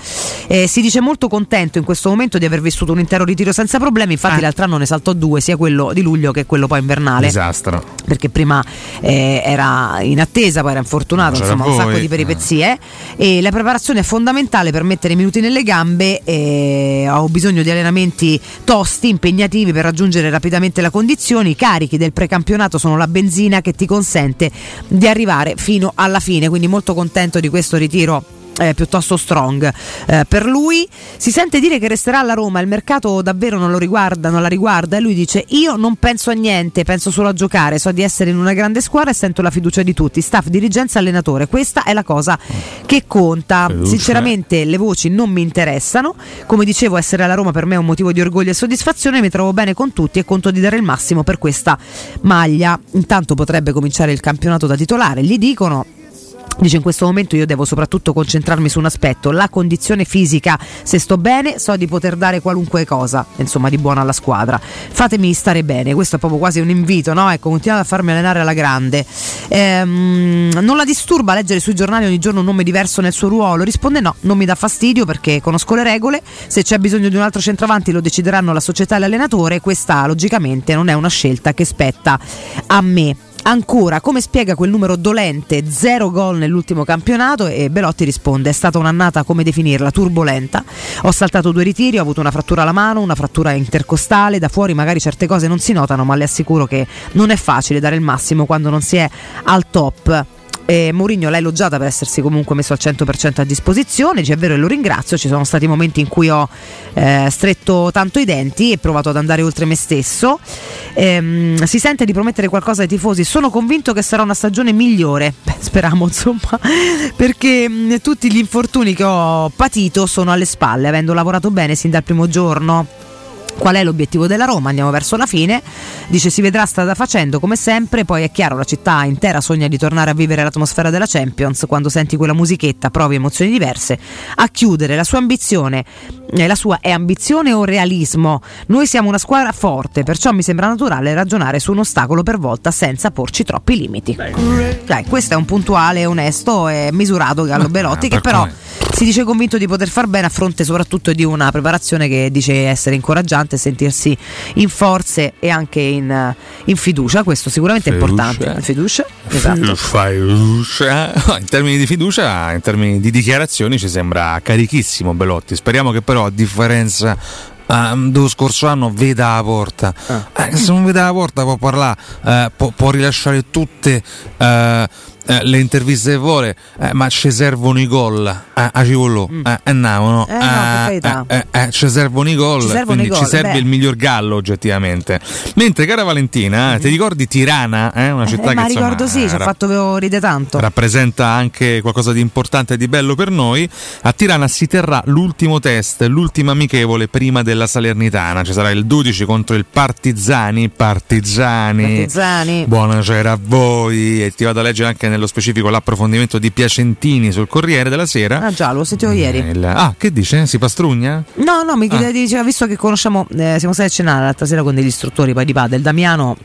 Eh, si dice molto contento in questo momento di aver vissuto un intero ritiro senza problemi infatti l'altro anno ne saltò due sia quello di luglio che quello poi invernale. Disastro. Perché prima eh, era in attesa, poi era infortunato, insomma, un voi. sacco di peripezie. E la preparazione è fondamentale per mettere i minuti nelle gambe. eh, ho bisogno di allenamenti tosti, impegnativi per raggiungere rapidamente la condizione. I carichi del precampionato sono la benzina che ti consente di arrivare fino alla fine. Quindi molto contento di questo ritiro eh, piuttosto strong eh, per lui. Si sente dire che resterà alla Roma, il mercato davvero non lo riguarda, non la riguarda e lui dice io non penso a niente, penso solo a giocare, so di essere in una grande squadra e sento la fiducia di tutti, staff, dirigenza, allenatore, questa è la cosa che conta. Sinceramente le voci non mi interessano, come dicevo essere alla Roma per me è un motivo di orgoglio e soddisfazione, mi trovo bene con tutti e conto di dare il massimo per questa maglia. Intanto potrebbe cominciare il campionato da titolare, gli dicono Dice in questo momento io devo soprattutto concentrarmi su un aspetto, la condizione fisica, se sto bene so di poter dare qualunque cosa, insomma di buona alla squadra. Fatemi stare bene, questo è proprio quasi un invito, no? Ecco, continuate a farmi allenare alla grande. Ehm, non la disturba leggere sui giornali ogni giorno un nome diverso nel suo ruolo? Risponde no, non mi dà fastidio perché conosco le regole, se c'è bisogno di un altro centravanti lo decideranno la società e l'allenatore, questa logicamente non è una scelta che spetta a me. Ancora, come spiega quel numero dolente, zero gol nell'ultimo campionato? E Belotti risponde: È stata un'annata, come definirla, turbolenta. Ho saltato due ritiri, ho avuto una frattura alla mano, una frattura intercostale. Da fuori magari certe cose non si notano, ma le assicuro che non è facile dare il massimo quando non si è al top. E Mourinho l'ha elogiata per essersi comunque messo al 100% a disposizione, dice è vero e lo ringrazio, ci sono stati momenti in cui ho eh, stretto tanto i denti e provato ad andare oltre me stesso. Ehm, si sente di promettere qualcosa ai tifosi, sono convinto che sarà una stagione migliore, Beh, speriamo insomma, perché mh, tutti gli infortuni che ho patito sono alle spalle, avendo lavorato bene sin dal primo giorno. Qual è l'obiettivo della Roma? Andiamo verso la fine. Dice si vedrà strada facendo come sempre. Poi è chiaro, la città intera sogna di tornare a vivere l'atmosfera della Champions. Quando senti quella musichetta provi emozioni diverse. A chiudere, la sua ambizione, la sua è ambizione o realismo? Noi siamo una squadra forte, perciò mi sembra naturale ragionare su un ostacolo per volta senza porci troppi limiti. Dai, questo è un puntuale, onesto e misurato Gallo Belotti che per però si dice convinto di poter far bene a fronte soprattutto di una preparazione che dice essere incoraggiante sentirsi in forze e anche in, eh, in fiducia. Questo sicuramente è Fiducia. importante. Fiducia, esatto. Fiducia. No, In termini di fiducia, in termini di dichiarazioni ci sembra carichissimo Belotti. Speriamo che però a differenza ehm, dello scorso anno veda la porta. Eh, se non vede la porta può parlare, eh, può, può rilasciare tutte eh, eh, le interviste che vuole, eh, ma ci servono i gol. Eh, a Civolo, eh, andiamo, no? Mm. Eh, no, per carità. eh, eh, eh, ci servono i gol, Ci servono quindi gol, ci serve beh. il miglior gallo oggettivamente. Mentre cara Valentina, eh, ti ricordi Tirana, eh, una città Eh, che ma insomma, ricordo sì, ci ha fatto ridere tanto. rappresenta anche qualcosa di importante e di bello per noi. A Tirana si terrà l'ultimo test, l'ultima amichevole prima della Salernitana. Ci sarà il 12 contro il Partizani. Partizani. Partigiani. Buonasera a voi. E ti vado a leggere anche nello specifico l'approfondimento di Piacentini sul Corriere della Sera. Ah già, lo sentivo ieri. Il- ah, che dice? Si pastrugna? No, no, mi Ah. diceva, visto che conosciamo, eh, siamo stati a cenare l'altra sera con degli istruttori poi di padel, Damiano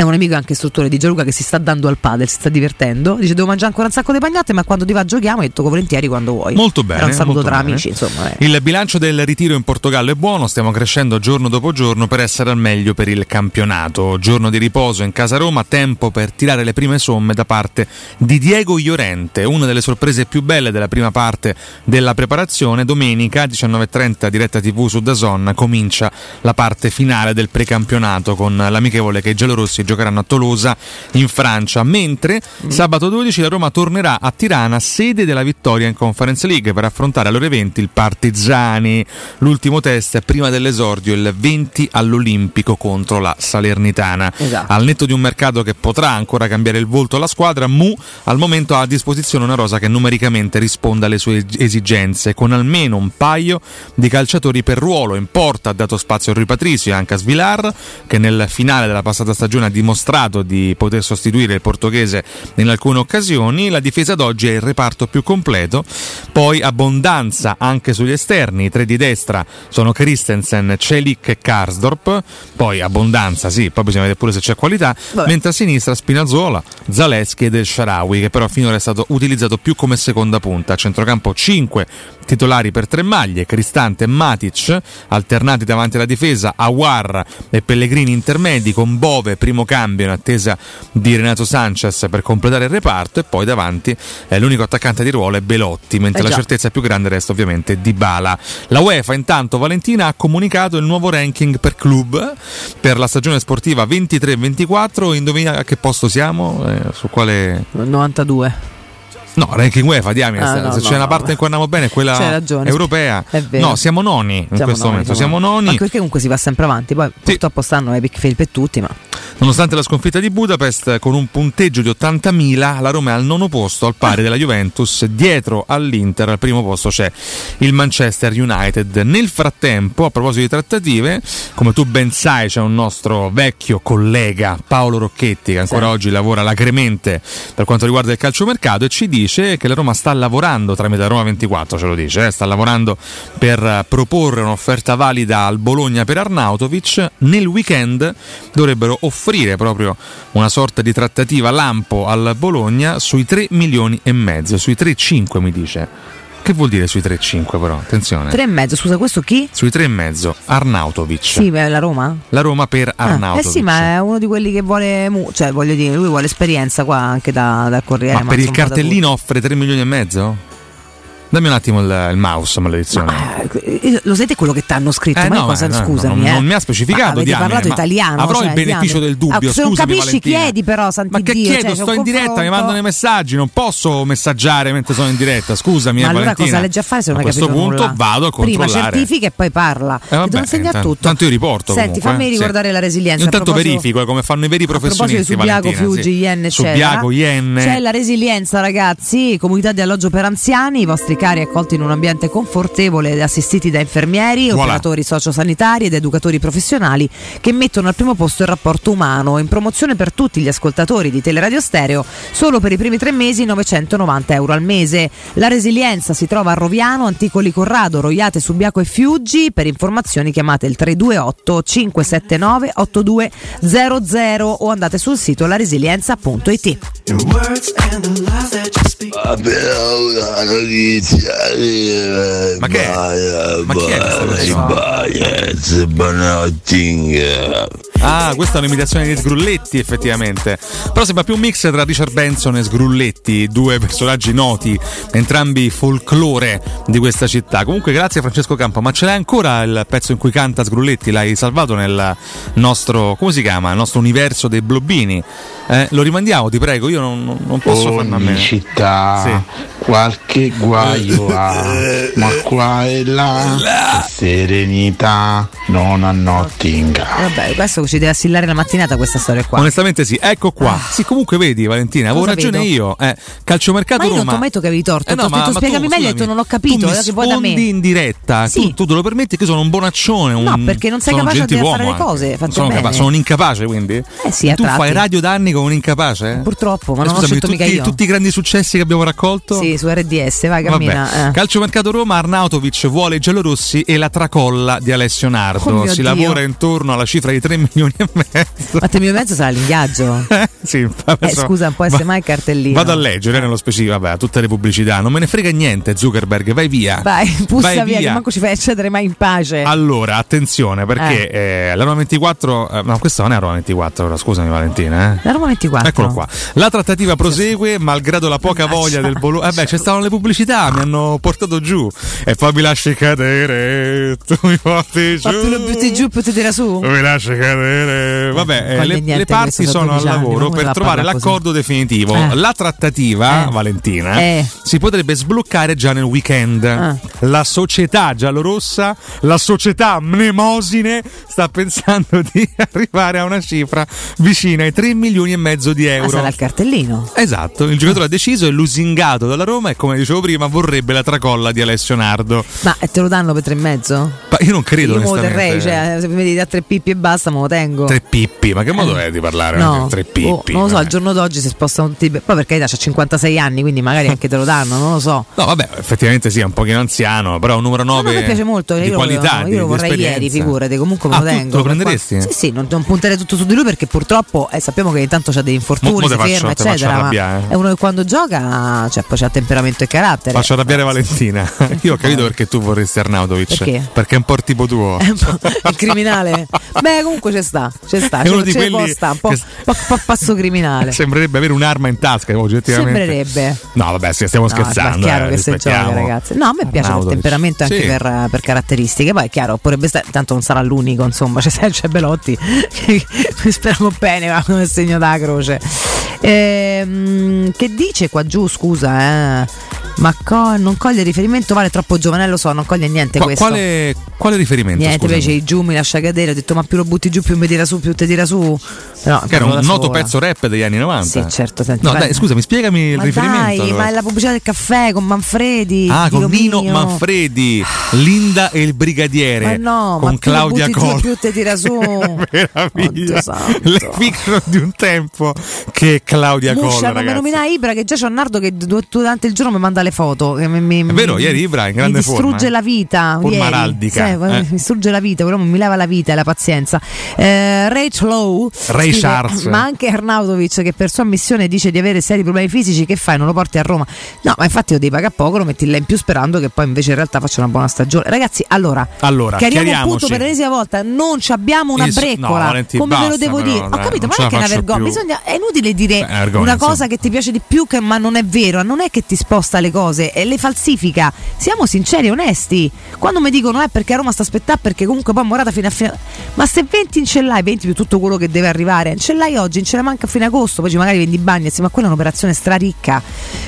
è un amico anche istruttore di Gianluca che si sta dando al padel, si sta divertendo. Dice devo mangiare ancora un sacco di pagnate, ma quando ti va giochiamo e tocco volentieri quando vuoi. Molto bene. Era un saluto tra bene. amici, insomma. eh. Il bilancio del ritiro in Portogallo è buono, stiamo crescendo giorno dopo giorno per essere al meglio per il campionato. Giorno di riposo in casa Roma, tempo per tirare le prime somme da parte di Diego Iorente, una delle sorprese più belle della prima parte della preparazione. Domenica 19.30 diretta TV su Dazon comincia la parte finale del precampionato con l'amichevole che i giallorossi giocheranno a Tolosa in Francia, mentre sabato 12 la Roma tornerà a Tirana, sede della vittoria in Conference League per affrontare alle ore 20 il Partizani. L'ultimo test è prima dell'esordio il 20 all'Olimpico contro la Salernitana. Esatto. Al netto di un mercato che potrà ancora cambiare il volto alla squadra, Mu al momento ha a disposizione una rosa che numericamente risponda alle sue esigenze, con almeno un paio di calciatori per ruolo. In porta ha dato spazio a Rui Patricio e anche a Svilar, che nel finale della passata stagione ha dimostrato di poter sostituire il portoghese in alcune occasioni. La difesa d'oggi è il reparto più completo, poi abbondanza anche sugli esterni, i tre di destra sono Christensen, Celik e Karsdorp, poi abbondanza sì, poi bisogna vedere pure se c'è qualità, Vabbè. mentre a sinistra Spinazzola, Zaleschi ed El Sharawi che però finora è stato utilizzato più come seconda punta, a centrocampo 5 titolari per tre maglie, Cristante e Matic alternati davanti alla difesa, Awar e Pellegrini intermedi con Bove primo cambio in attesa di Renato Sanchez per completare il reparto e poi davanti eh, l'unico attaccante di ruolo è Belotti, mentre Eh la certezza più grande resta ovviamente di Bala. La UEFA intanto Valentina ha comunicato il nuovo ranking per club per la stagione sportiva 23-24, indovina a che posto siamo? Eh, su quale 92. No, ranking UEFA, diamine. Ah, se no, se no, c'è una no. parte in cui andiamo bene quella ragione. europea. No, siamo noni in Siamo questo noni, momento. Siamo noni. Anche perché comunque si va sempre avanti. Poi purtroppo stanno epic fail per tutti, ma Nonostante la sconfitta di Budapest, con un punteggio di 80.000, la Roma è al nono posto, al pari della Juventus. Dietro all'Inter, al primo posto c'è il Manchester United. Nel frattempo, a proposito di trattative, come tu ben sai, c'è un nostro vecchio collega, Paolo Rocchetti, che ancora Sì. oggi lavora alacremente per quanto riguarda il calciomercato e ci dice che la Roma sta lavorando tramite Roma 24, ce lo dice, eh, sta lavorando per eh, proporre un'offerta valida al Bologna per Arnautovic. Nel weekend dovrebbero offrire proprio una sorta di trattativa lampo al Bologna sui 3 milioni e mezzo, sui 3,5 mi dice. Che vuol dire sui 3,5 però? Attenzione. tre e mezzo. Scusa, questo chi? Sui 3,5 Arnautovic. Sì, la Roma? La Roma per Ah, eh Arnautovic. sì, ma è uno di quelli che vuole, mu- cioè voglio dire, lui vuole esperienza qua anche da, dal Corriere. Ma per il da cartellino offre 3 milioni e mezzo? Dammi un attimo il, il mouse, maledizione. Eh, Lo sapete quello che ti hanno scritto? Eh, ma no, cosa, ma no, scusami, non- eh. non mi ha specificato, Ma avete diamine, parlato ma italiano. avrò cioè, il beneficio diamine. del dubbio, Ah, se non scusami, capisci, Valentina. chiedi però, santi Ma che Dio, chiedo? cioè, sto in diretta, mi mandano i messaggi, non posso messaggiare mentre sono in diretta. Scusami, Ma eh, allora Valentina. cosa leggi a fare se non a hai questo punto nulla? vado a Prima controllare. certifica e poi parla. Eh, vabbè, intanto- tutto. Tanto io riporto. Senti, fammi eh, ricordare la resilienza. Intanto A verifico come fanno i veri A professionisti. Subiaco, Valentina, Fiuggi. Yen. Subiaco, Yen. C'è la resilienza, ragazzi. Comunità di alloggio per anziani. I vostri cari accolti in un ambiente confortevole ed assistiti da infermieri, Voilà. operatori sociosanitari ed educatori professionali che mettono al primo posto il rapporto umano. In promozione per tutti gli ascoltatori di Teleradio Stereo, solo per i primi tre mesi 990 euro al mese. La resilienza si trova a Roviano, Anticoli Corrado, Roiate, Subiaco e Fiuggi. Per informazioni chiamate il 328 579 8200 o andate sul sito laresilienza.it. Ma che è? Ma chi è questa persona? Baez, Bonotting Ah, questa è un'imitazione di Sgrulletti, effettivamente. Però sembra più un mix tra Richard Benson e Sgrulletti, due personaggi noti, entrambi folklore di questa città. Comunque, grazie Francesco Campo. Ma ce l'hai ancora il pezzo in cui canta Sgrulletti? L'hai salvato nel nostro, come si chiama? Il nostro universo dei blobbini. Eh, lo rimandiamo, ti prego. Io non, non- posso farne a Ogni meno. città Sì. qualche guaio ha, ma qua e là che serenità non a Nottingham. Vabbè, questo ci deve assillare la mattinata questa storia qua. Onestamente sì, ecco qua. Sì, comunque vedi Valentina, avevo ragione vedo? io. Eh, calciomercato Ma io non Roma. ti ho mai detto che avevi torto, Eh no, ho detto spiegami tu, meglio, scusami, detto non ho capito, tu mi eh, che vuoi da me. in diretta, Sì. tu, tu te lo permetti che sono un bonaccione, un, No, perché non sei capace di fare le cose, sono, bene. sono un incapace quindi? Eh sì, tu fai radio da anni come un incapace? Purtroppo, ma Eh, non ho scelto tutti, mica io. tutti i grandi successi che abbiamo raccolto? Sì, su RDS, vai cammina. Eh. Calciomercato Roma, Arnautovic vuole i giallorossi e la tracolla di Alessio Nardo. Oh si lavora intorno alla cifra di 3 milioni e mezzo. Ma te mio mezzo sarà l'ingaggio. sì, vabbè, Eh, insomma, scusa, può essere mai il cartellino. Vado a leggere nello specifico, vabbè, tutte le pubblicità. Non me ne frega niente, Zuckerberg, vai via. Vai, pussa Vai via, che manco ci fai accedere mai in pace. Allora, attenzione, perché eh, la Roma 24. eh, no, questa non è Roma 24, però, scusami, Valentina. Eh. La Roma 24. Eccolo qua. La trattativa prosegue, malgrado la poca voglia del Bologna. Eh beh, ci stavano le pubblicità, mi hanno portato giù. E poi mi lasci cadere, tu mi porti giù. Ma tu lo butti giù, poi ti tira su? Mi lasci cadere. Vabbè, eh, le, le parti sono al 12 anni, lavoro per trovare parla così? l'accordo definitivo. Eh. La trattativa, Eh. Valentina, Eh. si potrebbe sbloccare già nel weekend. Ah. La società giallorossa, la società Mnemosine, sta pensando di arrivare a una cifra vicina ai 3 milioni e mezzo di Ah, euro. sarà il cartellino. Esatto, il giocatore ha deciso, è lusingato dalla Roma e come dicevo prima vorrebbe la tracolla di Alessio Nardo. Ma te lo danno per tre e mezzo? Ma io non credo Io onestamente. terrei, cioè, se mi vedi da tre pippi e basta, me lo tengo. Tre pippi, ma che modo è di parlare? No, Tre Oh, pippi. non lo so, vabbè. al giorno d'oggi si spostano tutti. Poi per carità, c'ha 56 anni, quindi magari anche te lo danno, non lo so. No, vabbè, effettivamente sì, è un pochino anziano, però un numero 9 No, no, me piace molto. di io qualità, lo, io lo vorrei ieri, figurati. Comunque me Ah, lo tengo. te lo prenderesti? Sì, sì, non, non punterei tutto su di lui perché purtroppo eh, sappiamo che intanto c'ha dei infortuni, Mo- mo si faccio- ferma, eccetera. Ma arrabbiare, eh. è uno che quando gioca, cioè, poi c'ha temperamento e carattere. Faccio arrabbiare Valentina. Io ho capito perché tu vorresti Arnautovic. Perché? è un po' il tipo tuo. il criminale. Beh, comunque ci sta, ci sta. È uno di quelli sta, un po', che- po', po' pazzo criminale. Sembrerebbe avere un'arma in tasca, oggettivamente. Sembrerebbe. No, vabbè, stiamo No, scherzando. è chiaro eh, che se gioca, ragazzi. No, a me piace per Arnautovic. temperamento e anche Sì. per, per caratteristiche. Poi è chiaro, potrebbe stare, tanto non sarà l'unico, insomma, c'è Sergio Belotti. speriamo bene, ma come segno da croce. Ehm, che dice qua giù, scusa, eh? Ma co- non coglie riferimento, vale troppo giovane, lo so, non coglie niente Qua- questo. quale, quale riferimento? Niente, scusami? invece i giù mi lascia cadere, ho detto ma più lo butti giù più mi tira su, più ti tira su. No, Che era un noto sola. pezzo rap degli anni 90. Sì, certo, senti, No, vai. dai, scusami, spiegami il Ma riferimento. dai, allora. ma è la pubblicità del caffè con Manfredi. Ah, Dio con Nino mio. Manfredi, Linda e il Brigadiere. Ma no, con ma più Claudia lo butti giù, Col. più ti tira su. Meraviglia. Le fiction di un tempo che Claudia Col. Muscia, non mi ragazzi. nomina Ibra che già c'ho Nardo che du- durante il giorno mi manda le foto. Che mi, mi- È vero, ieri Ibra in grande mi distrugge forma, eh. la vita. Forma ieri. araldica, Sì, eh. Mi distrugge la vita, però mi leva la vita e la pazienza. Eh, Rach Lowe, Ray scrive, Charles. ma anche Arnautovic che per sua ammissione dice di avere seri problemi fisici. Che fai? Non lo porti a Roma? No, ma infatti lo devi pagare poco, lo metti là in più sperando che poi invece in realtà faccia una buona stagione. Ragazzi, allora, Allora, chiariamo un punto per l'ennesima volta: non ci abbiamo una Is- no, breccola. Valenti, come ve lo basta, devo però, dire? Ho capito, ma non è che è una vergogna. Bisogna, è inutile dire Beh, una cosa che ti piace di più, che, ma non è vero, non è che ti sposta le cose e le falsifica. Siamo sinceri e onesti. Quando mi dicono è perché a Roma sta aspettando, perché comunque poi Morata fino a fine. Ma se 20 in ce l'hai, 20 più tutto quello che deve arrivare, ce l'hai oggi, non ce la manca a fine agosto, poi ci magari vendi Bagnets, ma quella è un'operazione straricca.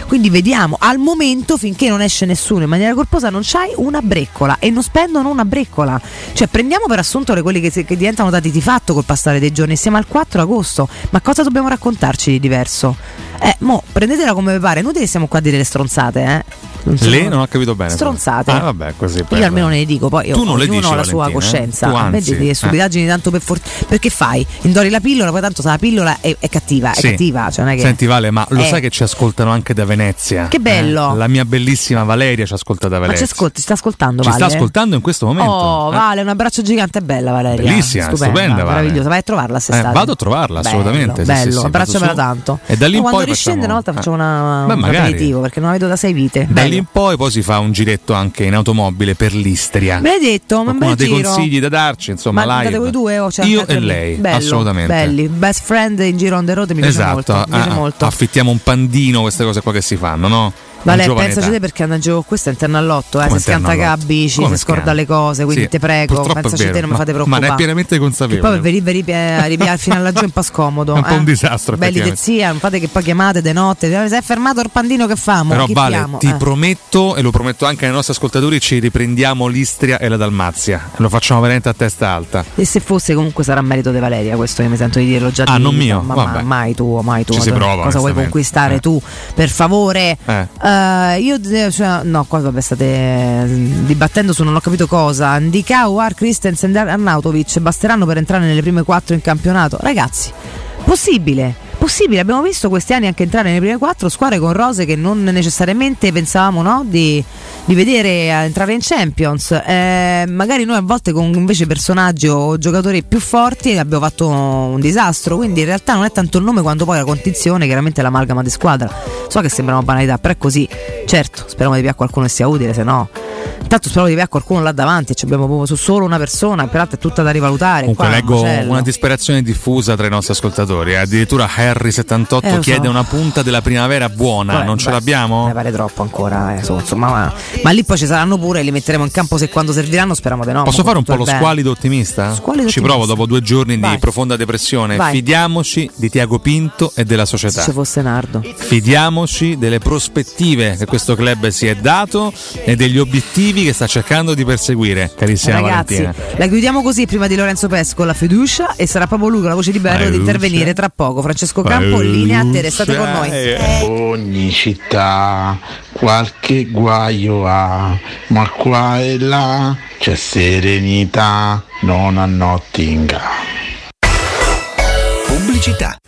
Quindi vediamo, al momento finché non esce nessuno in maniera corposa non c'hai una breccola e non spendono una breccola. Cioè prendiamo per assunto le quelli che, che diventano dati di fatto col passare dei giorni, siamo al 4 agosto, ma cosa dobbiamo raccontarci di diverso? Eh, mo, prendetela come vi pare, inutile che siamo qua a dire le stronzate, eh. Non Le non ho capito bene. Stronzate. Ah, vabbè, così. Io almeno ne dico, poi io Tu non le dici, ha la sua eh? coscienza. Tu a me anzi, delle eh. stupidaggini tanto per forza. Perché fai? Indori la pillola, poi tanto la pillola è, è cattiva, è Sì. cattiva. Cioè non è che... Senti Vale, ma lo Eh. sai che ci ascoltano anche da Venezia? Che bello. Eh, La mia bellissima Valeria ci ascolta da Ma ci Venezia. ascolti, sta ascoltando Ci Vale? sta ascoltando in questo momento. Oh, Eh. Vale, un abbraccio gigante, è bella Valeria. Bellissima, stupenda, Vale. meravigliosa. Vai a trovarla se Eh, vado a trovarla, assolutamente, Bello, sì, sì, abbracciamela tanto. E da lì in quando poi riscende una volta eh. Beh, un aperitivo perché non la vedo da sei vite. Bello. Lì in poi poi si fa un giretto anche in automobile per l'Istria. Benedetto, ma Qualcuno ha un bel dei giro. consigli da darci, insomma, Ma live. voi due o c'è Io e lei, Bello, assolutamente. Belli, best friend in giro on the road mi piace Esatto, molto. Mi piace ah, molto. affittiamo un pandino, queste cose qua che si fanno, no? Vale, pensaci età. te perché andando giù questa è interna all'otto, eh, Come si schianta che Come si scorda le cose, quindi Sì, ti prego, pensaci te, non mi fate ma- ma preoccupare. ne è pienamente consapevole. Che poi vi vi ripi- ripi- fino a laggiù è un po' scomodo. È un po' eh. un disastro, Belli che zia, non fate che poi chiamate de notte, se è fermato il pandino che famo? Però Vale, ti Eh. prometto e lo prometto anche ai nostri ascoltatori, ci riprendiamo l'Istria e la Dalmazia. Lo facciamo veramente a testa alta. E se fosse comunque sarà merito di Valeria, questo io mi sento di dirlo già Ah, di non mio? ma, mai tuo, mai tuo. Ci si Cosa- prova, Cosa vuoi conquistare Eh. tu? Per favore. Eh. Eh, io eh, cioè, no, qua vabbè state eh, dibattendo su non ho capito cosa. Ndikau, Ar, Christensen Arnautovic basteranno per entrare nelle prime quattro in campionato. Ragazzi, possibile. Possibile, abbiamo visto questi anni anche entrare nelle prime quattro squadre con rose che non necessariamente pensavamo no, di, di vedere entrare in Champions. Eh, magari noi a volte con invece personaggi o giocatori più forti abbiamo fatto un disastro. Quindi in realtà non è tanto il nome quanto poi la condizione, chiaramente l'amalgama di squadra. So che sembrano banalità, però è così. Certo, speriamo di piacere a qualcuno che sia utile, se no. Intanto speriamo di piacere a qualcuno là davanti. Ci abbiamo proprio su solo una persona, peraltro è tutta da rivalutare. Comunque Qua, leggo macello. una disperazione diffusa tra i nostri ascoltatori. eh. Addirittura Harry78 Eh, chiede so. una punta della primavera buona. Beh, non ce beh, l'abbiamo? Mi pare troppo ancora, eh, so, insomma, ma, ma lì poi ci saranno pure, li metteremo in campo se quando serviranno, speriamo di no. Posso fare un po' lo squalido ottimista? Squalido Ci ottimista. provo dopo due giorni Vai. di profonda depressione. Vai. Fidiamoci di Tiago Pinto e della società. Se ci fosse Nardo. Fidiamoci delle prospettive che questo club si è dato e degli obiettivi che sta cercando di perseguire, carissima Ragazzi, Valentina. la chiudiamo così prima di Lorenzo Pesco la fiducia e sarà proprio lui con la voce di di Fiducia. intervenire tra poco. Francesco Campo, linea a te, restate con noi. Ogni città qualche guaio ha, ma qua e là c'è serenità, non a Nottingham. pubblicità.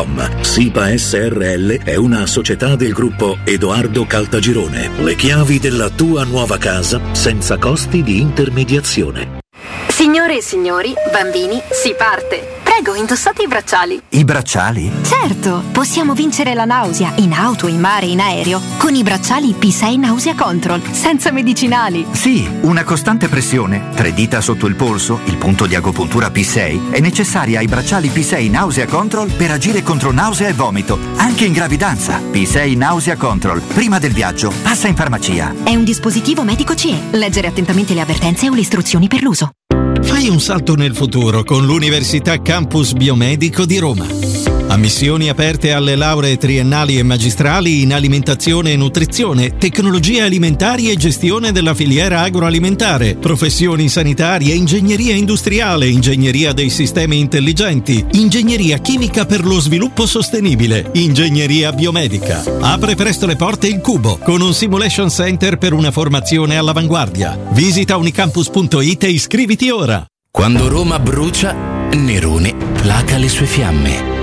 www.keicalt.com. SIPA SRL è una società del gruppo Edoardo Caltagirone. Le chiavi della tua nuova casa senza costi di intermediazione. Signore e signori, bambini, si parte. Prego, indossate i bracciali. I bracciali? Certo, possiamo vincere la nausea in auto, in mare, in aereo con i bracciali P6 Nausea Control, senza medicinali. Sì, una costante pressione, tre dita sotto il polso, il punto di agopuntura P6 è necessaria ai bracciali P6 Nausea Control per agire contro nausea e vomito, anche in gravidanza. P6 Nausea Control, prima del viaggio, passa in farmacia. È un dispositivo medico CE. Leggere attentamente le avvertenze o le istruzioni per l'uso. Fai un salto nel futuro con l'Università Campus Biomedico di Roma. Ammissioni aperte alle lauree triennali e magistrali in alimentazione e nutrizione, tecnologie alimentari e gestione della filiera agroalimentare, professioni sanitarie, ingegneria industriale, ingegneria dei sistemi intelligenti, ingegneria chimica per lo sviluppo sostenibile, ingegneria biomedica. Apre presto le porte il Cubo con un simulation center per una formazione all'avanguardia. Visita unicampus.it e iscriviti ora. Quando Roma brucia, Nerone placa le sue fiamme.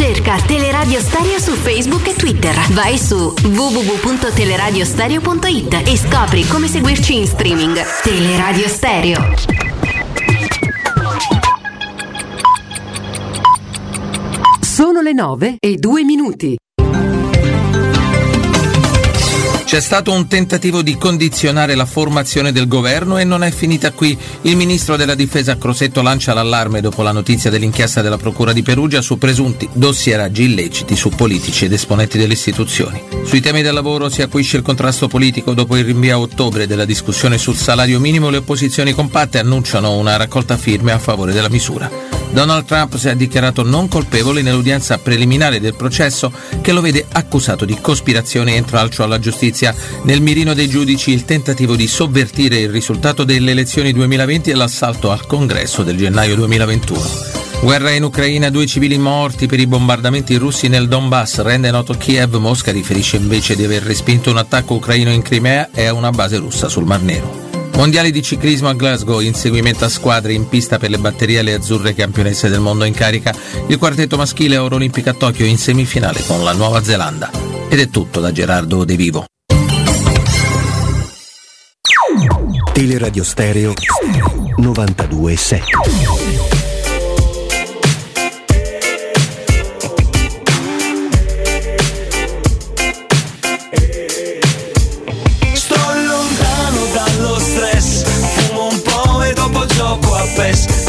Cerca Teleradio Stereo su Facebook e Twitter. Vai su www.teleradiostereo.it e scopri come seguirci in streaming. Teleradio Stereo. Sono le 9 e 2 minuti. C'è stato un tentativo di condizionare la formazione del governo e non è finita qui. Il ministro della difesa Crosetto lancia l'allarme dopo la notizia dell'inchiesta della Procura di Perugia su presunti dossieraggi illeciti su politici ed esponenti delle istituzioni. Sui temi del lavoro si acuisce il contrasto politico dopo il rinvio a ottobre della discussione sul salario minimo. Le opposizioni compatte annunciano una raccolta firme a favore della misura. Donald Trump si è dichiarato non colpevole nell'udienza preliminare del processo che lo vede accusato di cospirazione e intralcio alla giustizia. Nel mirino dei giudici il tentativo di sovvertire il risultato delle elezioni 2020 e l'assalto al congresso del gennaio 2021. Guerra in Ucraina, due civili morti per i bombardamenti russi nel Donbass, rende noto Kiev, Mosca riferisce invece di aver respinto un attacco ucraino in Crimea e a una base russa sul Mar Nero. Mondiali di ciclismo a Glasgow, inseguimento a squadre in pista per le batterie alle azzurre campionesse del mondo in carica, il quartetto maschile Oro Olimpica a Tokyo in semifinale con la Nuova Zelanda. Ed è tutto da Gerardo De Vivo. Teleradio Stereo 92.7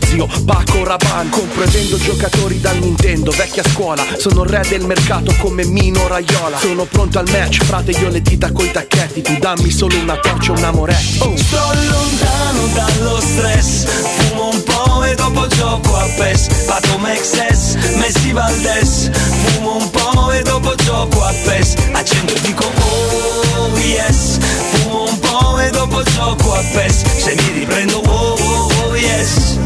zio Paco Rabanne Compro e vendo giocatori da Nintendo Vecchia scuola Sono re del mercato come Mino Raiola. Sono pronto al match Frate io le dita coi tacchetti Tu dammi solo una torcia un amoretto oh. Sto lontano dallo stress Fumo un po' e dopo gioco a PES. Pato Mexes, Messi Valdes Fumo un po' e dopo gioco a PES. Accendo e dico oh yes Fumo un po' e dopo gioco a PES. Se mi riprendo oh, oh, oh yes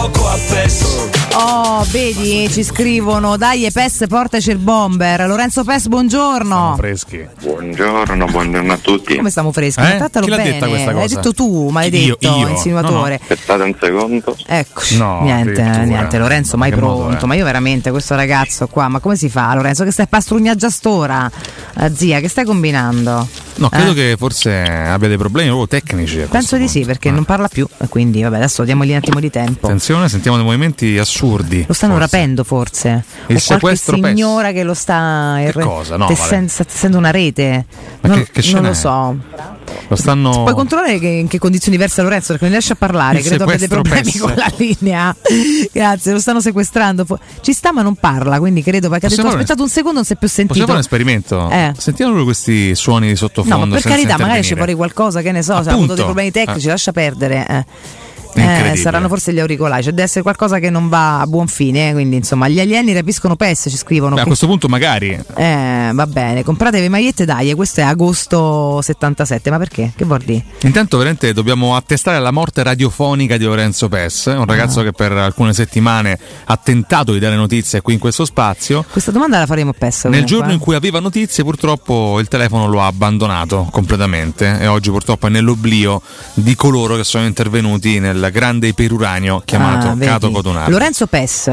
gioco a PES Oh, vedi, ci scrivono, dai e PES portaci il bomber. Lorenzo PES, buongiorno. freschi. Buongiorno, buongiorno a tutti. Come stiamo freschi? Eh? Trattalo Chi l'ha bene. detta questa L'hai cosa? detto tu, maledetto, Io, io. insinuatore. Aspettate un secondo. Eccoci, No, niente, niente, Lorenzo, mai Che modo pronto. è? Ma io veramente, questo ragazzo qua, ma come si fa, Lorenzo? Che stai pastrugnando già stora? Eh, zia, che stai combinando? No, credo Eh? che forse abbia dei problemi proprio tecnici. Penso di sì, perché non parla più, e quindi vabbè, adesso diamogli un attimo di tempo. Attenzione, sentiamo dei movimenti assurdi. Lo stanno forse. rapendo forse? Il o qualche sequestro PES. signora che lo sta Che cosa? No, tessendo una rete. Ma non, che- che non lo so. Lo stanno. Puoi controllare che- in che condizioni versa Lorenzo perché non riesce a parlare, Il credo abbia dei problemi PES. con la linea. Grazie, lo stanno sequestrando. Ci sta ma non parla, quindi credo perché ha detto Possiamo aspettato un secondo non si è più Possiamo sentito. fare un esperimento? Eh. Sentiamo proprio questi suoni di sottofondo. No, ma per carità, magari intervenire. fuori qualcosa, che ne so, se ha avuto dei problemi tecnici, Eh. lascia perdere. eh. Eh, saranno forse gli auricolari, c'è deve essere qualcosa che non va a buon fine, eh, quindi insomma gli alieni rapiscono PES, ci scrivono. Beh, a questo punto magari. Eh, va bene, compratevi magliette, dai, questo è agosto 77, ma perché? Che vuol dire? Intanto veramente dobbiamo attestare la morte radiofonica di Lorenzo Pes, un ragazzo Ah. che per alcune settimane ha tentato di dare notizie qui in questo spazio. Questa domanda la faremo PES. Nel giorno eh. in cui aveva notizie, purtroppo il telefono lo ha abbandonato completamente e oggi purtroppo è nell'oblio di coloro che sono intervenuti nel grande iperuranio chiamato Ah. Cato Cotonaro. Lorenzo PES.